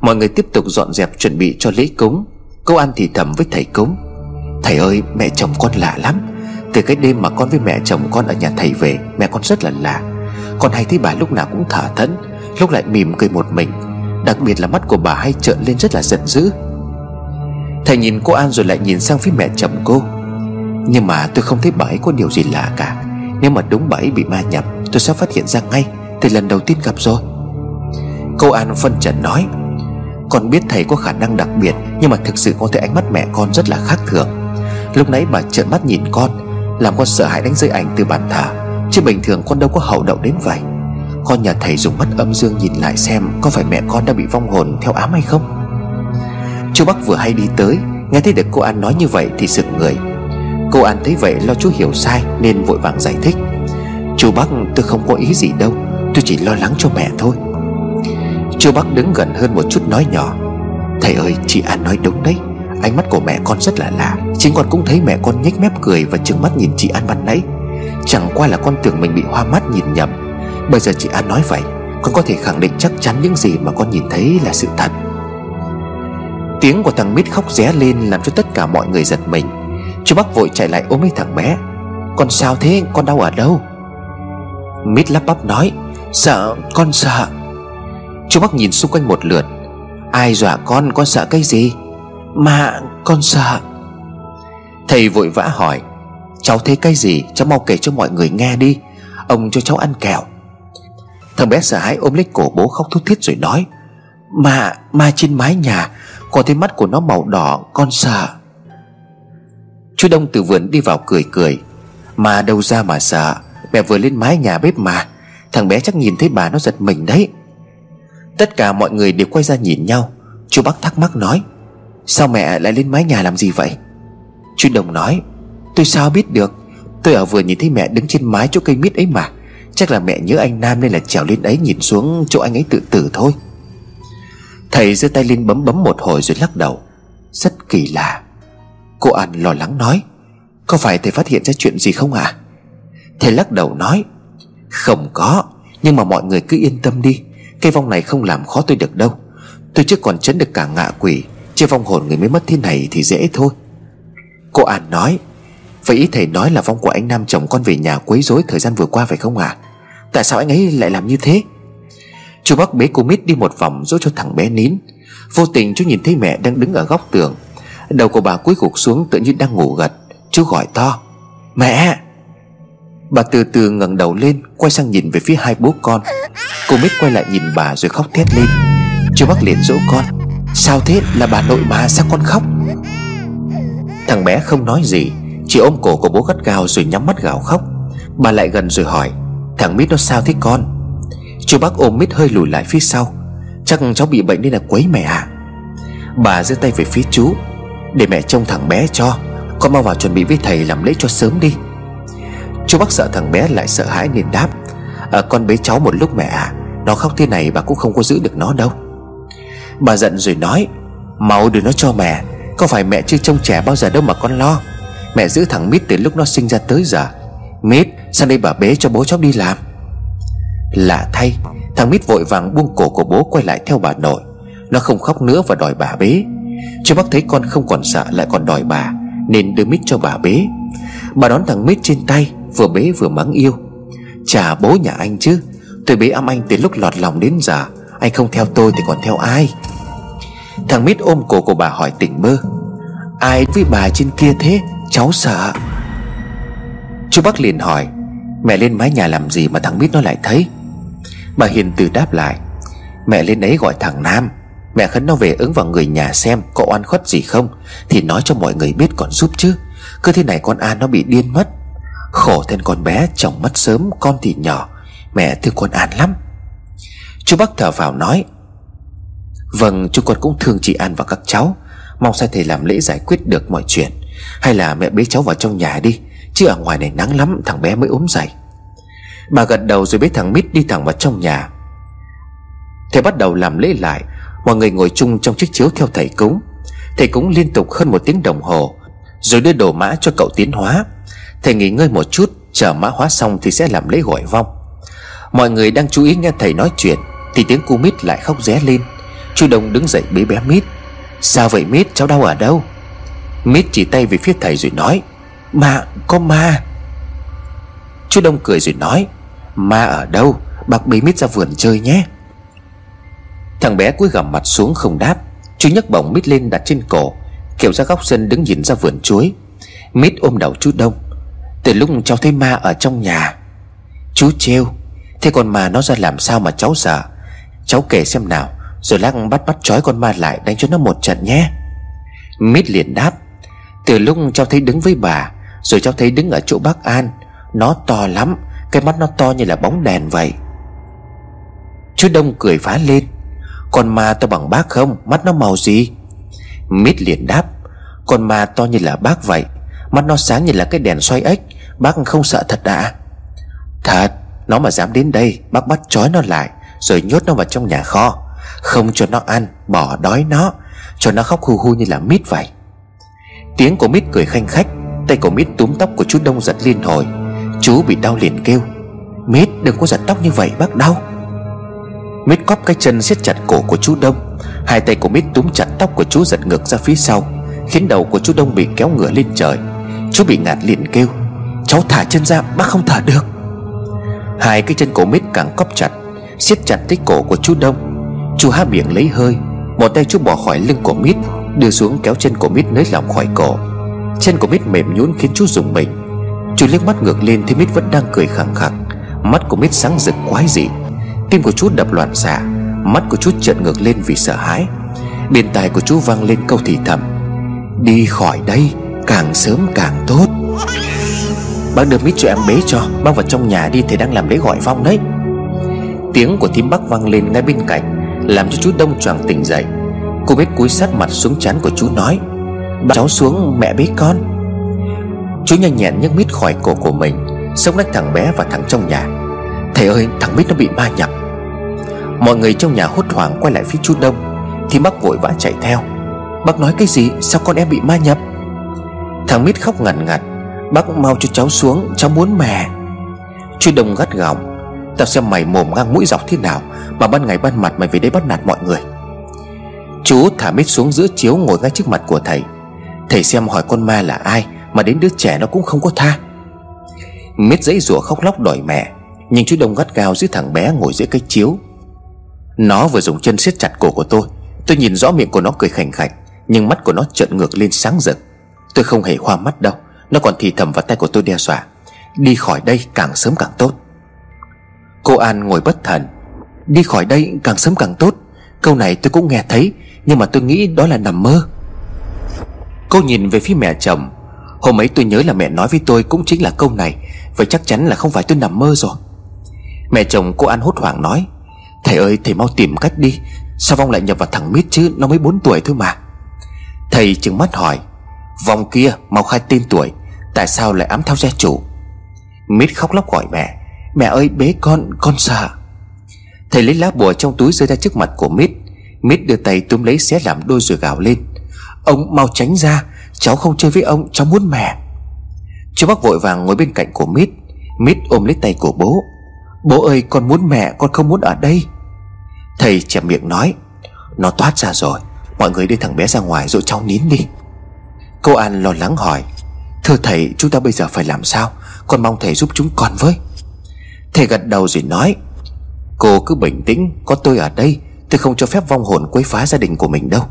Mọi người tiếp tục dọn dẹp chuẩn bị cho lễ cúng. Cô An thì thầm với thầy cúng. Thầy ơi, mẹ chồng con lạ lắm. Từ cái đêm mà con với mẹ chồng con ở nhà thầy về, Mẹ con rất là lạ. Con hay thấy bà lúc nào cũng thở thẫn. Lúc lại mỉm cười một mình, Đặc biệt là mắt của bà hay trợn lên rất là giận dữ. Thầy nhìn cô An rồi lại nhìn sang phía mẹ chồng cô. Nhưng mà tôi không thấy bà ấy có điều gì lạ cả. Nếu mà đúng bà ấy bị ma nhập, Tôi sẽ phát hiện ra ngay, thì lần đầu tiên gặp rồi. Cô An phân trần nói, Con biết thầy có khả năng đặc biệt, Nhưng mà thực sự con thấy ánh mắt mẹ con rất là khác thường. Lúc nãy bà trợn mắt nhìn con, Làm con sợ hãi đánh rơi ảnh từ bàn thờ, Chứ bình thường con đâu có hậu đậu đến vậy. Con nhà thầy dùng mắt âm dương nhìn lại xem Có phải mẹ con đã bị vong hồn theo ám hay không. Chú Bắc vừa hay đi tới, Nghe thấy được cô An nói như vậy thì sực người. Cô An thấy vậy lo chú hiểu sai Nên vội vàng giải thích. Chú Bắc, tôi không có ý gì đâu, Tôi chỉ lo lắng cho mẹ thôi. Chú Bắc đứng gần hơn một chút nói nhỏ. Thầy ơi, chị An nói đúng đấy, Ánh mắt của mẹ con rất là lạ, Chính con cũng thấy mẹ con nhếch mép cười Và trừng mắt nhìn chị An ban nãy. Chẳng qua là con tưởng mình bị hoa mắt nhìn nhầm. Bây giờ chị An nói vậy, Con có thể khẳng định chắc chắn những gì mà con nhìn thấy là sự thật. Tiếng của thằng Mít khóc ré lên Làm cho tất cả mọi người giật mình. Chú Bắc vội chạy lại ôm lấy thằng bé. Con sao thế? Con đau ở đâu? Mít lắp bắp nói, Sợ, con sợ. Chú Bắc nhìn xung quanh một lượt. Ai dọa con? Con sợ cái gì? Mà, con sợ. Thầy vội vã hỏi, Cháu thấy cái gì? Cháu mau kể cho mọi người nghe đi. Ông cho cháu ăn kẹo. Thằng bé sợ hãi ôm lấy cổ bố khóc thút thít rồi nói, Mà mà trên mái nhà Con thấy mắt của nó màu đỏ, Con sợ. Chú Đông từ vườn đi vào cười cười. Mà đâu ra mà sợ, Mẹ vừa lên mái nhà bếp mà, Thằng bé chắc nhìn thấy bà nó giật mình đấy. Tất cả mọi người đều quay ra nhìn nhau. Chú Bắc thắc mắc nói, Sao mẹ lại lên mái nhà làm gì vậy? Chú Đồng nói, Tôi sao biết được, Tôi ở vừa nhìn thấy mẹ đứng trên mái chỗ cây mít ấy mà Chắc là mẹ nhớ anh Nam nên là trèo lên ấy nhìn xuống chỗ anh ấy tự tử thôi. Thầy giơ tay lên bấm bấm một hồi rồi lắc đầu. Rất kỳ lạ. Cô An lo lắng nói, Có phải thầy phát hiện ra chuyện gì không ạ? À? Thầy lắc đầu nói, Không có, Nhưng mà mọi người cứ yên tâm đi. Cây vong này không làm khó tôi được đâu. Tôi chưa còn chấn được cả ngạ quỷ Chứ vong hồn người mới mất thế này thì dễ thôi. Cô An nói Vậy ý thầy nói là vong của anh Nam chồng con về nhà quấy rối thời gian vừa qua phải không ạ? À? Tại sao anh ấy lại làm như thế? Chú Bắc bế cô Mít đi một vòng Dỗ cho thằng bé nín. Vô tình chú nhìn thấy mẹ đang đứng ở góc tường. Đầu của bà cúi gục xuống tự nhiên đang ngủ gật. Chú gọi to, Mẹ! Bà từ từ ngẩng đầu lên, Quay sang nhìn về phía hai bố con. Cô Mít quay lại nhìn bà rồi khóc thét lên. Chú Bắc liền dỗ con, Sao thế? Là bà nội mà sao con khóc? Thằng bé không nói gì chị ôm cổ của bố gắt gao rồi nhắm mắt gào khóc. Bà lại gần rồi hỏi Thằng Mít nó sao thế con? Chú bác ôm Mít hơi lùi lại phía sau. Chắc cháu bị bệnh nên là quấy mẹ à? Bà giơ tay về phía chú Để mẹ trông thằng bé cho Con mau vào chuẩn bị với thầy làm lễ cho sớm đi. Chú bác sợ thằng bé lại sợ hãi nên đáp à, Con bế cháu một lúc mẹ à Nó khóc thế này bà cũng không có giữ được nó đâu. Bà giận rồi nói Mau đưa nó cho mẹ Có phải mẹ chưa trông trẻ bao giờ đâu mà con lo. Mẹ giữ thằng Mít từ lúc nó sinh ra tới giờ. Mít sang đây bà bế cho bố cháu đi làm? Lạ thay, Thằng Mít vội vàng buông cổ của bố quay lại theo bà nội. Nó không khóc nữa và đòi bà bế. Chú bác thấy con không còn sợ lại còn đòi bà, Nên đưa Mít cho bà bế. Bà đón thằng Mít trên tay, Vừa bế vừa mắng yêu. Chà, bố nhà anh chứ, Tôi bế âm anh từ lúc lọt lòng đến giờ, Anh không theo tôi thì còn theo ai? Thằng Mít ôm cổ của bà hỏi tỉnh bơ. Ai với bà trên kia thế? Cháu sợ. Chú Bắc liền hỏi, Mẹ lên mái nhà làm gì mà thằng Mít nó lại thấy? Bà Hiền từ đáp lại, Mẹ lên đấy gọi thằng Nam, Mẹ khấn nó về ứng vào người nhà xem Có oan khuất gì không, Thì nói cho mọi người biết còn giúp chứ, Cứ thế này con An nó bị điên mất. Khổ thân con bé, chồng mất sớm, Con thì nhỏ, Mẹ thương con An lắm. Chú Bắc thở vào nói Vâng chú con cũng thương chị An và các cháu Mong sao thầy làm lễ giải quyết được mọi chuyện. Hay là mẹ bế cháu vào trong nhà đi, Chứ ở ngoài này nắng lắm, thằng bé mới ốm dậy. Bà gật đầu rồi bế thằng Mít đi thẳng vào trong nhà. Thầy bắt đầu làm lễ lại, Mọi người ngồi chung trong chiếc chiếu theo thầy cúng. Thầy cúng liên tục hơn một tiếng đồng hồ, Rồi đưa đồ mã cho cậu tiến hóa. Thầy nghỉ ngơi một chút, Chờ mã hóa xong thì sẽ làm lễ gọi vong. Mọi người đang chú ý nghe thầy nói chuyện, Thì tiếng cu Mít lại khóc ré lên. Chú Đông đứng dậy bế bé Mít. Sao vậy, Mít? Cháu đau ở đâu? Mít chỉ tay về phía thầy rồi nói, Ma, có ma. Chú Đông cười rồi nói, Ma ở đâu? Bác bế Mít ra vườn chơi nhé. Thằng bé cúi gằm mặt xuống không đáp. Chú nhấc bổng Mít lên đặt trên cổ, Kiểu ra góc sân đứng nhìn ra vườn chuối. Mít ôm đầu chú Đông. Từ lúc cháu thấy ma ở trong nhà, Chú trêu, Thế còn ma nó ra làm sao mà cháu sợ? Cháu kể xem nào rồi lắc bắt bắt trói con ma lại đánh cho nó một trận nhé. Mít liền đáp. Từ lúc cháu thấy đứng với bà, Rồi cháu thấy đứng ở chỗ bác An, Nó to lắm, Cái mắt nó to như là bóng đèn vậy. Chú Đông cười phá lên. Con ma to bằng bác không? Mắt nó màu gì? Mít liền đáp. Con ma to như là bác vậy. Mắt nó sáng như là cái đèn xoay ếch. Bác không sợ thật đã à? Thật, Nó mà dám đến đây, Bác bắt trói nó lại, Rồi nhốt nó vào trong nhà kho. Không cho nó ăn, Bỏ đói nó. Cho nó khóc hu hu như là mít vậy. Tiếng của Mít cười khanh khách, Tay của Mít túm tóc của chú Đông giật liên hồi. Chú bị đau liền kêu, Mít, đừng có giật tóc như vậy, bác đau. Mít cóp cái chân siết chặt cổ của chú Đông. Hai tay của Mít túm chặt tóc của chú giật ngược ra phía sau, Khiến đầu của chú Đông bị kéo ngửa lên trời. Chú bị ngạt liền kêu, Cháu thả chân ra, bác không thở được. Hai cái chân của Mít càng cóp chặt, siết chặt tới cổ của chú Đông. Chú há miệng lấy hơi, Một tay chú bỏ khỏi lưng của Mít, Đưa xuống kéo chân của Mít nới lỏng khỏi cổ. Chân của Mít mềm nhũn khiến chú dùng mình. Chú liếc mắt ngược lên thấy Mít vẫn đang cười khẳng khẳng Mắt của Mít sáng rực quái dị. Tim của chú đập loạn xạ, Mắt của chú trợn ngược lên vì sợ hãi. Bên tai của chú vang lên câu thì thầm, Đi khỏi đây, Càng sớm càng tốt. Bác đưa mít cho em bế cho Bác vào trong nhà đi, thầy đang làm lễ gọi vong đấy. Tiếng của thím bác vang lên ngay bên cạnh. Làm cho chú Đông choàng tỉnh dậy. Cô biết cúi sát mặt xuống chán của chú nói Cháu xuống, mẹ bế con. Chú nhanh nhẹn nhấc mít khỏi cổ của mình Sống nách thằng bé và thẳng trong nhà. Thầy ơi, thằng mít nó bị ma nhập. Mọi người trong nhà hốt hoảng quay lại phía chú Đông, Thì bác vội vã chạy theo. Bác nói cái gì? Sao con em bị ma nhập? Thằng mít khóc ngằn ngặt, Bác mau cho cháu xuống, Cháu muốn mẹ. Chú Đông gắt gỏng Tao xem mày mồm ngang mũi dọc thế nào Mà ban ngày ban mặt mày về đây bắt nạt mọi người. Chú thả mít xuống giữa chiếu ngồi ngay trước mặt của thầy. Thầy xem hỏi con ma là ai Mà đến đứa trẻ nó cũng không có tha. Mít giấy rủa khóc lóc đòi mẹ, Nhưng chú Đông gắt gao giữ thằng bé ngồi giữa cái chiếu. Nó vừa dùng chân siết chặt cổ của tôi Tôi nhìn rõ miệng của nó cười khành khạch, Nhưng mắt của nó trợn ngược lên sáng rực. Tôi không hề hoa mắt đâu, Nó còn thì thầm vào tay của tôi đe dọa. Đi khỏi đây càng sớm càng tốt. Cô An ngồi bất thần. Đi khỏi đây càng sớm càng tốt. Câu này tôi cũng nghe thấy, Nhưng mà tôi nghĩ đó là nằm mơ. Cô nhìn về phía mẹ chồng. Hôm ấy tôi nhớ là mẹ nói với tôi Cũng chính là câu này, Vậy chắc chắn là không phải tôi nằm mơ rồi. Mẹ chồng cô An hốt hoảng nói, Thầy ơi, thầy mau tìm cách đi, Sao Vong lại nhập vào thằng Mít chứ, Nó mới 4 tuổi thôi mà. Thầy chừng mắt hỏi, Vong kia, mau khai tên tuổi, Tại sao lại ám theo gia chủ? Mít khóc lóc gọi mẹ Mẹ ơi, bế con con sợ Thầy lấy lá bùa trong túi rơi ra trước mặt của Mít. Mít đưa tay túm lấy xé làm đôi rồi gào lên. Ông, mau tránh ra, Cháu không chơi với ông, cháu muốn mẹ. Chú bác vội vàng ngồi bên cạnh của Mít. Mít ôm lấy tay của bố. Bố ơi, con muốn mẹ, con không muốn ở đây. Thầy chẹp miệng nói, Nó toát ra rồi, Mọi người đưa thằng bé ra ngoài rồi cháu nín đi. Cô An lo lắng hỏi, Thưa thầy, chúng ta bây giờ phải làm sao? Con mong thầy giúp chúng con với. Thầy gật đầu rồi nói, Cô cứ bình tĩnh, Có tôi ở đây, Tôi không cho phép vong hồn quấy phá gia đình của mình đâu.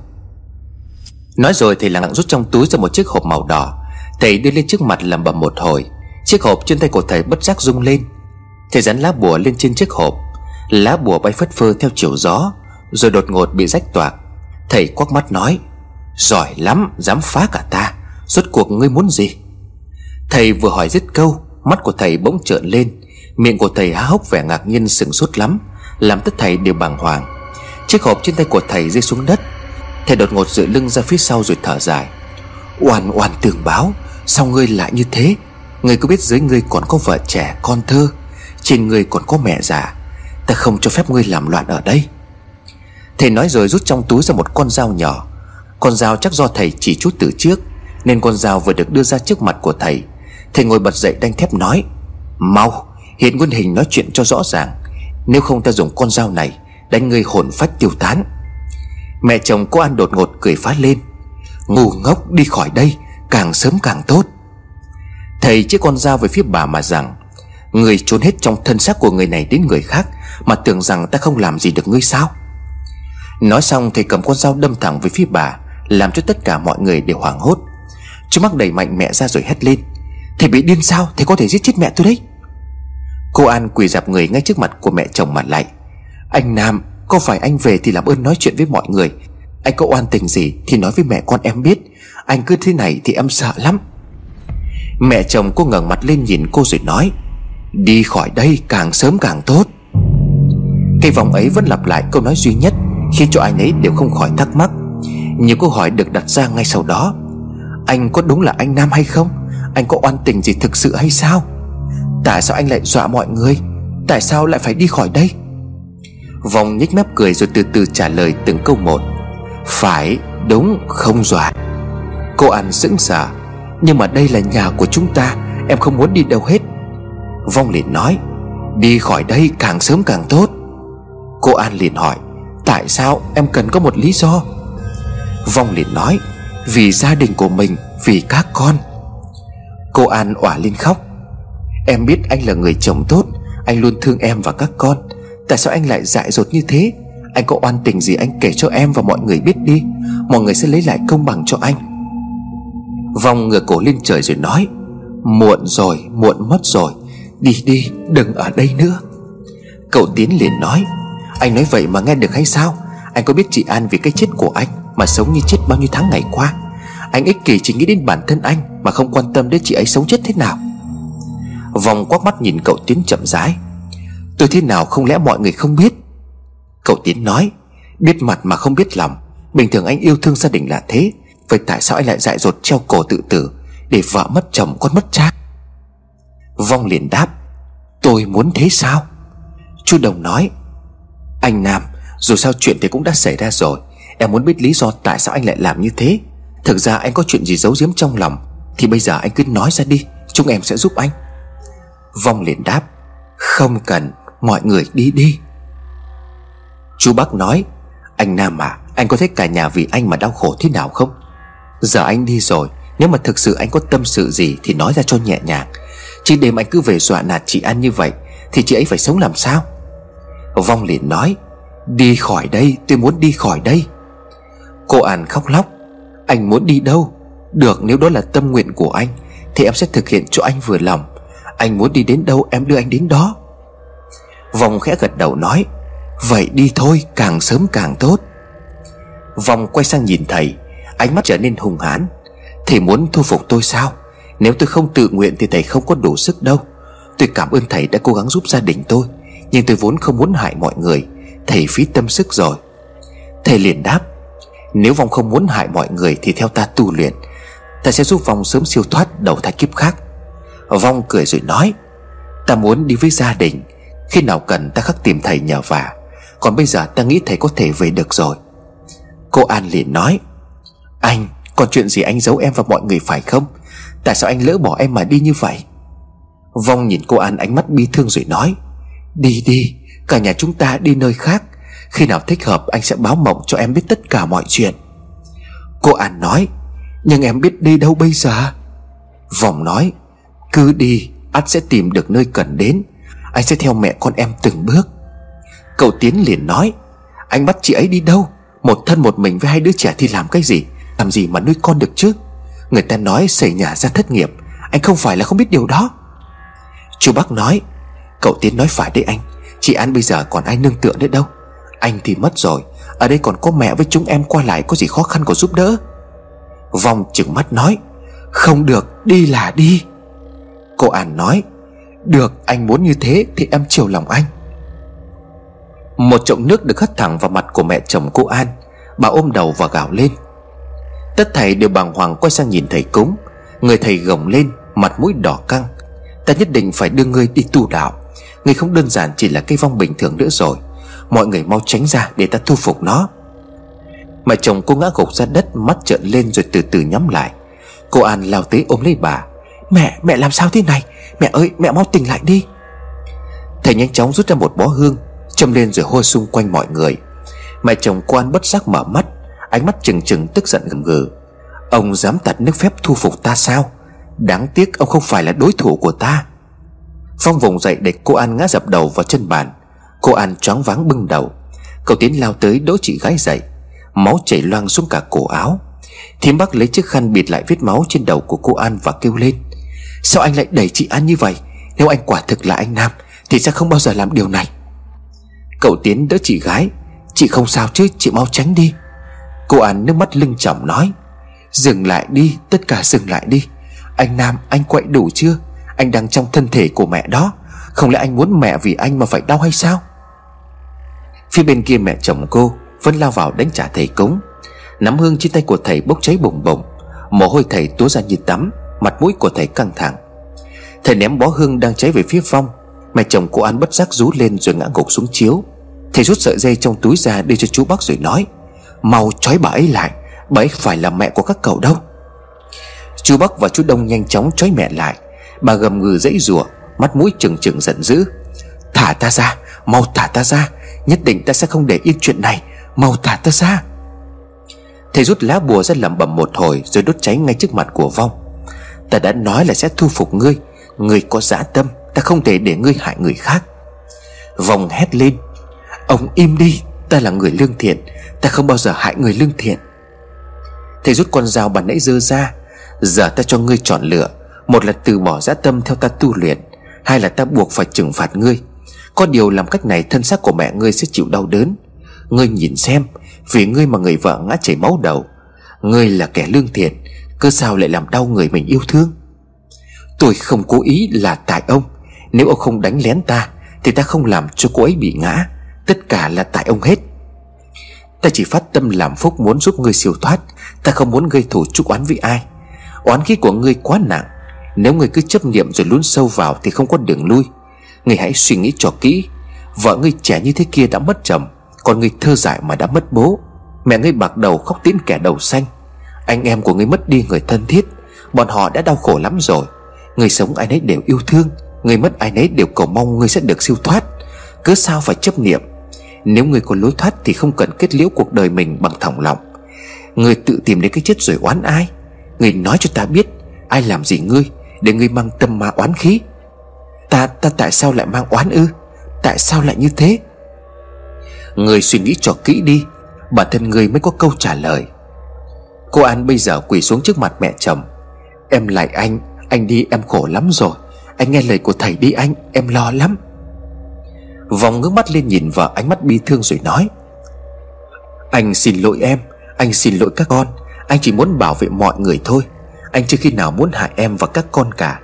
Nói rồi thầy lặng rút trong túi ra một chiếc hộp màu đỏ. Thầy đưa lên trước mặt lẩm bẩm một hồi. Chiếc hộp trên tay của thầy bất giác rung lên. Thầy dán lá bùa lên trên chiếc hộp. Lá bùa bay phất phơ theo chiều gió, Rồi đột ngột bị rách toạc. Thầy quắc mắt nói, Giỏi lắm, dám phá cả ta. Rốt cuộc ngươi muốn gì? Thầy vừa hỏi dứt câu, Mắt của thầy bỗng trợn lên. Miệng của thầy há hốc vẻ ngạc nhiên sừng sốt lắm, Làm tất thầy đều bàng hoàng. Chiếc hộp trên tay của thầy rơi xuống đất. Thầy đột ngột dựa lưng ra phía sau rồi thở dài. Oan oan tường báo, Sao ngươi lại như thế? Ngươi có biết dưới ngươi còn có vợ trẻ, con thơ, Trên ngươi còn có mẹ già? Ta không cho phép ngươi làm loạn ở đây. Thầy nói rồi rút trong túi ra một con dao nhỏ. Con dao chắc do thầy chỉ chút từ trước, Nên con dao vừa được đưa ra trước mặt của thầy. Thầy ngồi bật dậy đanh thép nói, Mau Hiện nguyên hình nói chuyện cho rõ ràng. Nếu không ta dùng con dao này Đánh ngươi hồn phách tiêu tán. Mẹ chồng cô An đột ngột cười phá lên. Ngu ngốc, đi khỏi đây, Càng sớm càng tốt. Thầy chiếc con dao về phía bà mà rằng, Người trốn hết trong thân xác của người này đến người khác Mà tưởng rằng ta không làm gì được ngươi sao? Nói xong, thầy cầm con dao đâm thẳng về phía bà, Làm cho tất cả mọi người đều hoảng hốt. Chú mắc đẩy mạnh mẹ ra rồi hét lên, Thầy bị điên sao? Thầy có thể giết chết mẹ tôi đấy. Cô An quỳ dạp người ngay trước mặt của mẹ chồng mà lại. Anh Nam, Có phải anh về thì làm ơn nói chuyện với mọi người? Anh có oan tình gì thì nói với mẹ con em biết. Anh cứ thế này thì em sợ lắm. Mẹ chồng cô ngẩng mặt lên nhìn cô rồi nói, Đi khỏi đây càng sớm càng tốt. Cây vòng ấy vẫn lặp lại câu nói duy nhất, Khiến cho ai nấy đều không khỏi thắc mắc. Nhiều câu hỏi được đặt ra ngay sau đó. Anh có đúng là anh Nam hay không? Anh có oan tình gì thực sự hay sao? Tại sao anh lại dọa mọi người? Tại sao lại phải đi khỏi đây? Vòng nhếch mép cười rồi từ từ trả lời từng câu một. Phải, đúng, không dọa. Cô An sững sờ. Nhưng mà đây là nhà của chúng ta, Em không muốn đi đâu hết. Vong liền nói, Đi khỏi đây càng sớm càng tốt. Cô An liền hỏi, Tại sao em cần có một lý do? Vong liền nói, Vì gia đình của mình, Vì các con. Cô An òa lên khóc. Em biết anh là người chồng tốt Anh luôn thương em và các con. Tại sao anh lại dại dột như thế? Anh có oan tình gì anh kể cho em và mọi người biết đi. Mọi người sẽ lấy lại công bằng cho anh. Vong ngửa cổ lên trời rồi nói Muộn rồi, muộn mất rồi. Đi đi, đừng ở đây nữa. Cậu Tiến liền nói Anh nói vậy mà nghe được hay sao? Anh có biết chị An vì cái chết của anh Mà sống như chết bao nhiêu tháng ngày qua? Anh ích kỷ chỉ nghĩ đến bản thân anh Mà không quan tâm đến chị ấy sống chết thế nào. Vòng quắc mắt nhìn cậu Tiến chậm rãi. Tôi thế nào không lẽ mọi người không biết? Cậu Tiến nói, Biết mặt mà không biết lòng. Bình thường anh yêu thương gia đình là thế, Vậy tại sao anh lại dại dột treo cổ tự tử Để vợ mất chồng, con mất cha? Vong liền đáp, Tôi muốn thế sao? Chú Đồng nói, Anh Nam, Dù sao chuyện thì cũng đã xảy ra rồi. Em muốn biết lý do tại sao anh lại làm như thế. Thực ra anh có chuyện gì giấu giếm trong lòng, Thì bây giờ anh cứ nói ra đi, Chúng em sẽ giúp anh. Vong liền đáp, Không cần, Mọi người đi đi. Chú Bắc nói, Anh Nam à Anh có thấy cả nhà vì anh mà đau khổ thế nào không? Giờ anh đi rồi, Nếu mà thực sự anh có tâm sự gì Thì nói ra cho nhẹ nhàng. Chứ đêm anh cứ về dọa nạt chị An như vậy, Thì chị ấy phải sống làm sao? Vong liền nói, Đi khỏi đây, tôi muốn đi khỏi đây. Cô An khóc lóc, Anh muốn đi đâu? Được, nếu đó là tâm nguyện của anh, Thì em sẽ thực hiện cho anh vừa lòng. Anh muốn đi đến đâu em đưa anh đến đó. Vong khẽ gật đầu nói, Vậy đi thôi, càng sớm càng tốt. Vong quay sang nhìn thầy, Ánh mắt trở nên hùng hãn. Thầy muốn thu phục tôi sao? Nếu tôi không tự nguyện thì thầy không có đủ sức đâu. Tôi cảm ơn thầy đã cố gắng giúp gia đình tôi, Nhưng tôi vốn không muốn hại mọi người. Thầy phí tâm sức rồi. Thầy liền đáp, Nếu Vong không muốn hại mọi người Thì theo ta tu luyện. Ta sẽ giúp Vong sớm siêu thoát, đầu thai kiếp khác. Vong cười rồi nói, Ta muốn đi với gia đình. Khi nào cần ta khắc tìm thầy nhờ vả. Còn bây giờ ta nghĩ thầy có thể về được rồi. Cô An liền nói, Anh, Còn chuyện gì anh giấu em và mọi người phải không? Tại sao anh lỡ bỏ em mà đi như vậy? Vong nhìn cô An ánh mắt bi thương rồi nói, Đi đi, Cả nhà chúng ta đi nơi khác. Khi nào thích hợp anh sẽ báo mộng cho em biết tất cả mọi chuyện. Cô An nói, Nhưng em biết đi đâu bây giờ? Vòng nói cứ đi, ắt sẽ tìm được nơi cần đến. Anh sẽ theo mẹ con em từng bước. Cậu Tiến liền nói, Anh bắt chị ấy đi đâu? Một thân một mình với hai đứa trẻ thì làm cái gì? Làm gì mà nuôi con được chứ? Người ta nói xảy nhà ra thất nghiệp. Anh không phải là không biết điều đó. Chú Bắc nói, Cậu Tiến nói phải đấy anh. Chị An bây giờ còn ai nương tựa nữa đâu. Anh thì mất rồi. Ở đây còn có mẹ với chúng em qua lại, Có gì khó khăn còn giúp đỡ? Vòng chừng mắt nói, Không được, đi là đi. Cô An nói, Được, anh muốn như thế thì em chiều lòng anh. Một chậu nước được hất thẳng vào mặt của mẹ chồng cô An, Bà ôm đầu và gào lên. Tất thầy đều bàng hoàng quay sang nhìn thầy cúng. Người thầy gồng lên, Mặt mũi đỏ căng. Ta nhất định phải đưa ngươi đi tu đạo. Ngươi không đơn giản chỉ là cây vong bình thường nữa rồi. Mọi người mau tránh ra để ta thu phục nó. Mà chồng cô ngã gục ra đất, Mắt trợn lên rồi từ từ nhắm lại. Cô An lao tới ôm lấy bà. Mẹ, mẹ làm sao thế này? Mẹ ơi, mẹ mau tỉnh lại đi. Thầy nhanh chóng rút ra một bó hương Châm lên rồi hôi xung quanh mọi người. Mẹ chồng quan bất giác mở mắt Ánh mắt trừng trừng tức giận gầm gừ Ông dám tạt nước phép thu phục ta sao? Đáng tiếc ông không phải là đối thủ của ta. Phong vùng dậy để cô An ngã dập đầu vào chân bàn. Cô An choáng váng bưng đầu. Cậu Tiến lao tới đỡ chị gái dậy. Máu chảy loang xuống cả cổ áo. Thím bác lấy chiếc khăn bịt lại vết máu trên đầu của cô An và kêu lên. Sao anh lại đẩy chị An như vậy? Nếu anh quả thực là anh Nam, Thì sẽ không bao giờ làm điều này. Cậu Tiến đỡ chị gái. Chị không sao chứ, chị mau tránh đi. Cô An nước mắt lưng chỏng nói. Dừng lại đi, Tất cả dừng lại đi. Anh Nam, anh quậy đủ chưa? Anh đang trong thân thể của mẹ đó. Không lẽ anh muốn mẹ vì anh mà phải đau hay sao? Phía bên kia mẹ chồng cô Vẫn lao vào đánh trả thầy cúng. Nắm hương trên tay của thầy bốc cháy bùng bùng. Mồ hôi thầy túa ra như tắm. Mặt mũi của thầy căng thẳng. Thầy ném bó hương đang cháy về phía phong. Mẹ chồng cô An bất giác rú lên rồi ngã gục xuống chiếu. Thầy rút sợi dây trong túi ra đưa cho chú bác rồi nói, Mau trói bà ấy lại, Bà ấy phải là mẹ của các cậu đâu. Chú Bắc và chú Đông nhanh chóng trói mẹ lại. Bà gầm gừ dãy rủa, Mắt mũi trừng trừng giận dữ, Thả ta ra, Mau thả ta ra, Nhất định ta sẽ không để yên chuyện này, Mau thả ta ra. Thầy rút lá bùa ra lẩm bẩm một hồi Rồi đốt cháy ngay trước mặt của Vong Ta đã nói là sẽ thu phục ngươi. Ngươi có dã tâm, Ta không thể để ngươi hại người khác. Vòng hét lên. Ông im đi, Ta là người lương thiện, Ta không bao giờ hại người lương thiện. Thầy rút con dao bàn nãy dơ ra. Giờ ta cho ngươi chọn lựa. Một là từ bỏ dã tâm theo ta tu luyện, Hai là ta buộc phải trừng phạt ngươi. Có điều làm cách này, thân xác của mẹ ngươi sẽ chịu đau đớn. Ngươi nhìn xem, Vì ngươi mà người vợ ngã chảy máu đầu. Ngươi là kẻ lương thiện Cơ sao lại làm đau người mình yêu thương? Tôi không cố ý là tại ông. Nếu ông không đánh lén ta, Thì ta không làm cho cô ấy bị ngã. Tất cả là tại ông hết. Ta chỉ phát tâm làm phúc muốn giúp ngươi siêu thoát. Ta không muốn gây thù chúc oán với ai. Oán khí của ngươi quá nặng. Nếu ngươi cứ chấp niệm rồi lún sâu vào Thì không có đường lui. Ngươi hãy suy nghĩ cho kỹ. Vợ ngươi trẻ như thế kia đã mất chồng, Còn ngươi thơ dại mà đã mất bố. Mẹ ngươi bạc đầu khóc tiễn kẻ đầu xanh. Anh em của ngươi mất đi người thân thiết. Bọn họ đã đau khổ lắm rồi. Người sống ai nấy đều yêu thương. Người mất ai nấy đều cầu mong ngươi sẽ được siêu thoát. Cứ sao phải chấp niệm? Nếu người có lối thoát thì không cần kết liễu cuộc đời mình bằng thòng lòng. Người tự tìm đến cái chết rồi oán ai? Người nói cho ta biết, Ai làm gì ngươi Để ngươi mang tâm ma oán khí? Ta ta tại sao lại mang oán ư? Tại sao lại như thế? Người suy nghĩ cho kỹ đi. Bản thân người mới có câu trả lời. Cô An bây giờ quỳ xuống trước mặt mẹ chồng. Em lại anh Anh đi em khổ lắm rồi. Anh nghe lời của thầy đi anh, Em lo lắm. Vòng ngước mắt lên nhìn vợ ánh mắt bi thương rồi nói, Anh xin lỗi em, Anh xin lỗi các con. Anh chỉ muốn bảo vệ mọi người thôi. Anh chưa khi nào muốn hại em và các con cả.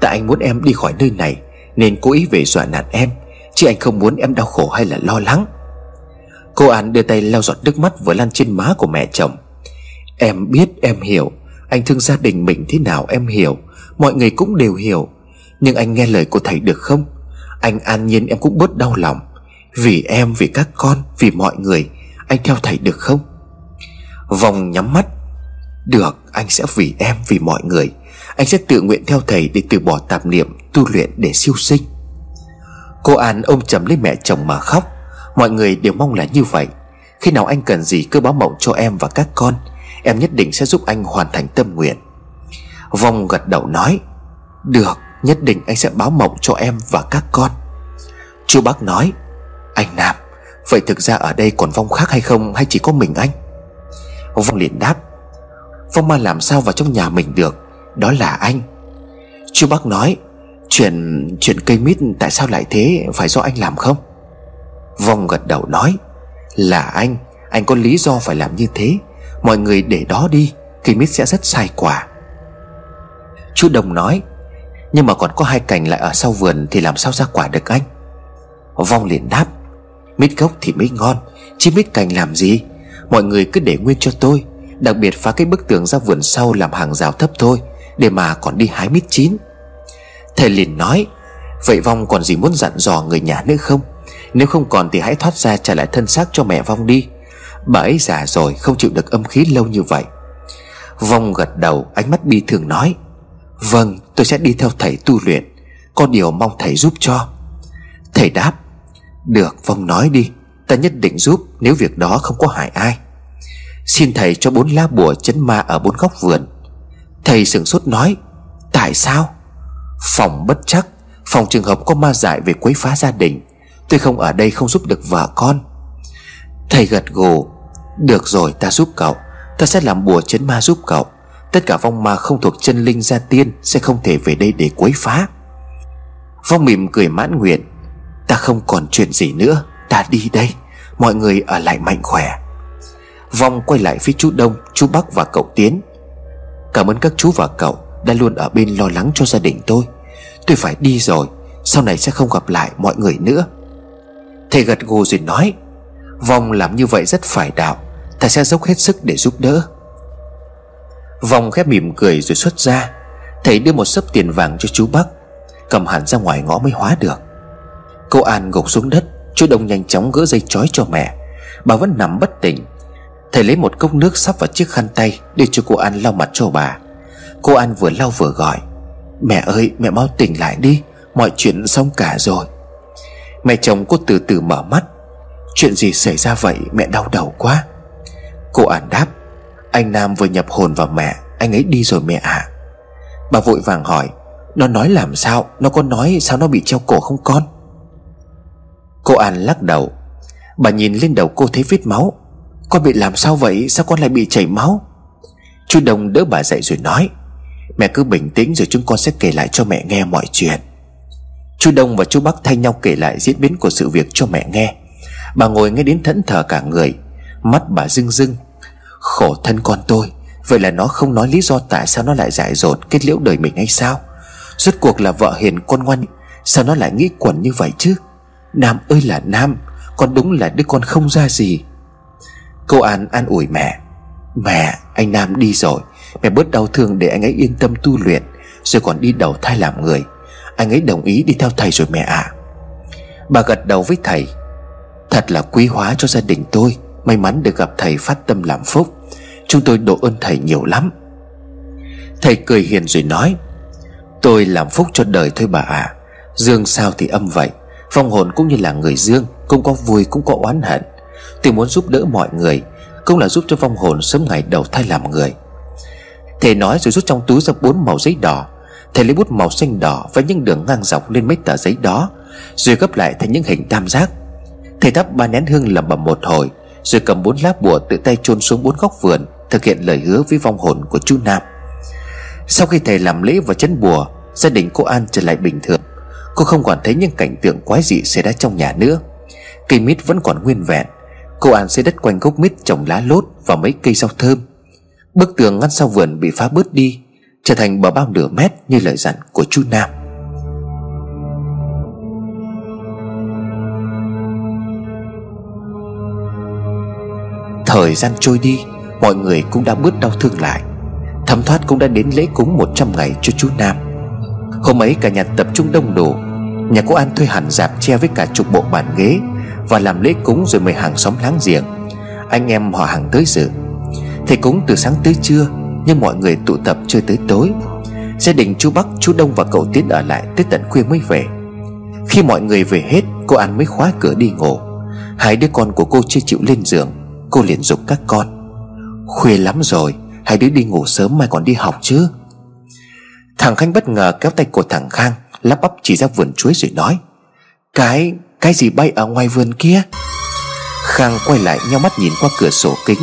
Tại anh muốn em đi khỏi nơi này, Nên cố ý về dọa nạt em, Chứ anh không muốn em đau khổ hay là lo lắng. Cô An đưa tay lau giọt nước mắt vừa lan trên má của mẹ chồng. Em biết em hiểu. Anh thương gia đình mình thế nào em hiểu. Mọi người cũng đều hiểu. Nhưng anh nghe lời của thầy được không? Anh an nhiên em cũng bớt đau lòng. Vì em, vì các con, vì mọi người Anh theo thầy được không? Vòng nhắm mắt. Được anh sẽ vì em vì mọi người. Anh sẽ tự nguyện theo thầy để từ bỏ tạp niệm Tu luyện để siêu sinh. Cô An ôm chầm lấy mẹ chồng mà khóc. Mọi người đều mong là như vậy. Khi nào anh cần gì cứ báo mộng cho em và các con. Em nhất định sẽ giúp anh hoàn thành tâm nguyện. Vong gật đầu nói, Được, nhất định anh sẽ báo mộng cho em và các con. Chú bác nói, Anh Nam, Vậy thực ra ở đây còn Vong khác hay không Hay chỉ có mình anh? Vong liền đáp, Vong ma làm sao vào trong nhà mình được, Đó là anh. Chú bác nói, Chuyện chuyện cây mít tại sao lại thế, Phải do anh làm không? Vong gật đầu nói, Là anh Anh có lý do phải làm như thế. Mọi người để đó đi Cây mít sẽ rất sai quả. Chú Đồng nói, Nhưng mà còn có hai cành lại ở sau vườn Thì làm sao ra quả được anh? Vong liền đáp, Mít gốc thì mới ngon, Chứ mít cành làm gì? Mọi người cứ để nguyên cho tôi, Đặc biệt phá cái bức tường ra vườn sau làm hàng rào thấp thôi, Để mà còn đi hái mít chín. Thầy liền nói, Vậy Vong còn gì muốn dặn dò người nhà nữa không? Nếu không còn thì hãy thoát ra trả lại thân xác cho mẹ Vong đi. Bà ấy già rồi, không chịu được âm khí lâu như vậy. Vong gật đầu, ánh mắt bi thường nói Vâng tôi sẽ đi theo thầy tu luyện. Có điều mong thầy giúp cho. Thầy đáp, Được, Vong nói đi. Ta nhất định giúp, nếu việc đó không có hại ai. Xin thầy cho bốn lá bùa chấn ma ở bốn góc vườn. Thầy sửng sốt nói, Tại sao? Phòng bất chắc, Phòng trường hợp có ma dại về quấy phá gia đình. Tôi không ở đây không giúp được vợ con. Thầy gật gù được rồi, ta giúp cậu. Ta sẽ làm bùa chấn ma giúp cậu. Tất cả vong ma không thuộc chân linh gia tiên Sẽ không thể về đây để quấy phá. Vong mỉm cười mãn nguyện. Ta không còn chuyện gì nữa. Ta đi đây. Mọi người ở lại mạnh khỏe. Vong quay lại phía chú Đông, Chú Bắc và cậu Tiến. Cảm ơn các chú và cậu Đã luôn ở bên lo lắng cho gia đình tôi. Tôi phải đi rồi. Sau này sẽ không gặp lại mọi người nữa. Thầy gật gù rồi nói, Vong làm như vậy rất phải đạo thầy sẽ dốc hết sức để giúp đỡ. Vòng khép mỉm cười rồi xuất ra. Thầy đưa một sấp tiền vàng cho chú Bắc. Cầm hẳn ra ngoài ngõ mới hóa được. Cô An gục xuống đất. Chú Đông nhanh chóng gỡ dây chói cho mẹ. Bà vẫn nằm bất tỉnh. Thầy lấy một cốc nước sắp vào chiếc khăn tay Để cho cô An lau mặt cho bà. Cô An vừa lau vừa gọi. Mẹ ơi, mẹ mau tỉnh lại đi. Mọi chuyện xong cả rồi. Mẹ chồng cô từ từ mở mắt. Chuyện gì xảy ra vậy? Mẹ đau đầu quá. Cô An đáp, Anh Nam vừa nhập hồn vào mẹ, Anh ấy đi rồi mẹ ạ. À. Bà vội vàng hỏi, Nó nói làm sao? Nó có nói sao nó bị treo cổ không con? Cô An lắc đầu, Bà nhìn lên đầu cô thấy vết máu. Con bị làm sao vậy? Sao con lại bị chảy máu? Chú Đông đỡ bà dậy rồi nói, Mẹ cứ bình tĩnh rồi chúng con sẽ kể lại cho mẹ nghe mọi chuyện. Chú Đông và chú Bắc thay nhau kể lại diễn biến của sự việc cho mẹ nghe. Bà ngồi nghe đến thẫn thờ cả người, Mắt bà rưng rưng. Khổ thân con tôi, Vậy là nó không nói lý do tại sao nó lại dại dột Kết liễu đời mình hay sao? Rốt cuộc là vợ hiền con ngoan, Sao nó lại nghĩ quẩn như vậy chứ? Nam ơi là Nam, Con đúng là đứa con không ra gì. Cô An an ủi mẹ Mẹ, anh Nam đi rồi, Mẹ bớt đau thương để anh ấy yên tâm tu luyện, Rồi còn đi đầu thai làm người. Anh ấy đồng ý đi theo thầy rồi mẹ ạ. À. Bà gật đầu với thầy, Thật là quý hóa cho gia đình tôi May mắn được gặp thầy phát tâm làm phúc. Chúng tôi độ ơn thầy nhiều lắm. Thầy cười hiền rồi nói, Tôi làm phúc cho đời thôi bà ạ. À. Dương sao thì âm vậy. Phong hồn cũng như là người dương, Cũng có vui, cũng có oán hận. Tôi muốn giúp đỡ mọi người, Cũng là giúp cho vong hồn sớm ngày đầu thai làm người. Thầy nói rồi rút trong túi ra bốn màu giấy đỏ. Thầy lấy bút màu xanh đỏ Và những đường ngang dọc lên mấy tờ giấy đó, Rồi gấp lại thành những hình tam giác. Thầy thắp ba nén hương lẩm bẩm một hồi rồi cầm bốn lá bùa tự tay chôn xuống bốn góc vườn, Thực hiện lời hứa với vong hồn của chú Nam. Sau khi thầy làm lễ và chấn bùa, Gia đình cô An trở lại bình thường. Cô không còn thấy những cảnh tượng quái dị xảy ra trong nhà nữa. Cây mít vẫn còn nguyên vẹn. Cô An xây đất quanh gốc mít trồng lá lốt Và mấy cây rau thơm. Bức tường ngăn sau vườn bị phá bớt đi, Trở thành bờ bao nửa mét như lời dặn của chú Nam. Thời gian trôi đi Mọi người cũng đã bớt đau thương lại. Thấm thoát cũng đã đến lễ cúng 100 ngày cho chú Nam. Hôm ấy cả nhà tập trung đông đủ Nhà cô An thuê hẳn dạp che với cả chục bộ bàn ghế Và làm lễ cúng rồi mời hàng xóm láng giềng. Anh em họ hàng tới dự. Thầy cúng từ sáng tới trưa Nhưng mọi người tụ tập chơi tới tối. Gia đình chú Bắc, chú Đông và cậu Tiến ở lại tới tận khuya mới về. Khi mọi người về hết Cô An mới khóa cửa đi ngủ. Hai đứa con của cô chưa chịu lên giường. Cô liền dục các con Khuya lắm rồi Hai đứa đi ngủ sớm mai còn đi học chứ? Thằng Khanh bất ngờ kéo tay của thằng Khang Lắp bắp chỉ ra vườn chuối rồi nói Cái, cái gì bay ở ngoài vườn kia? Khang quay lại nhau mắt nhìn qua cửa sổ kính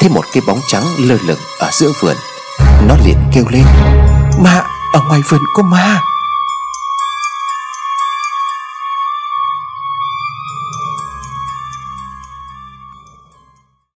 Thấy một cái bóng trắng lơ lửng ở giữa vườn. Nó liền kêu lên Ma, ở ngoài vườn có ma.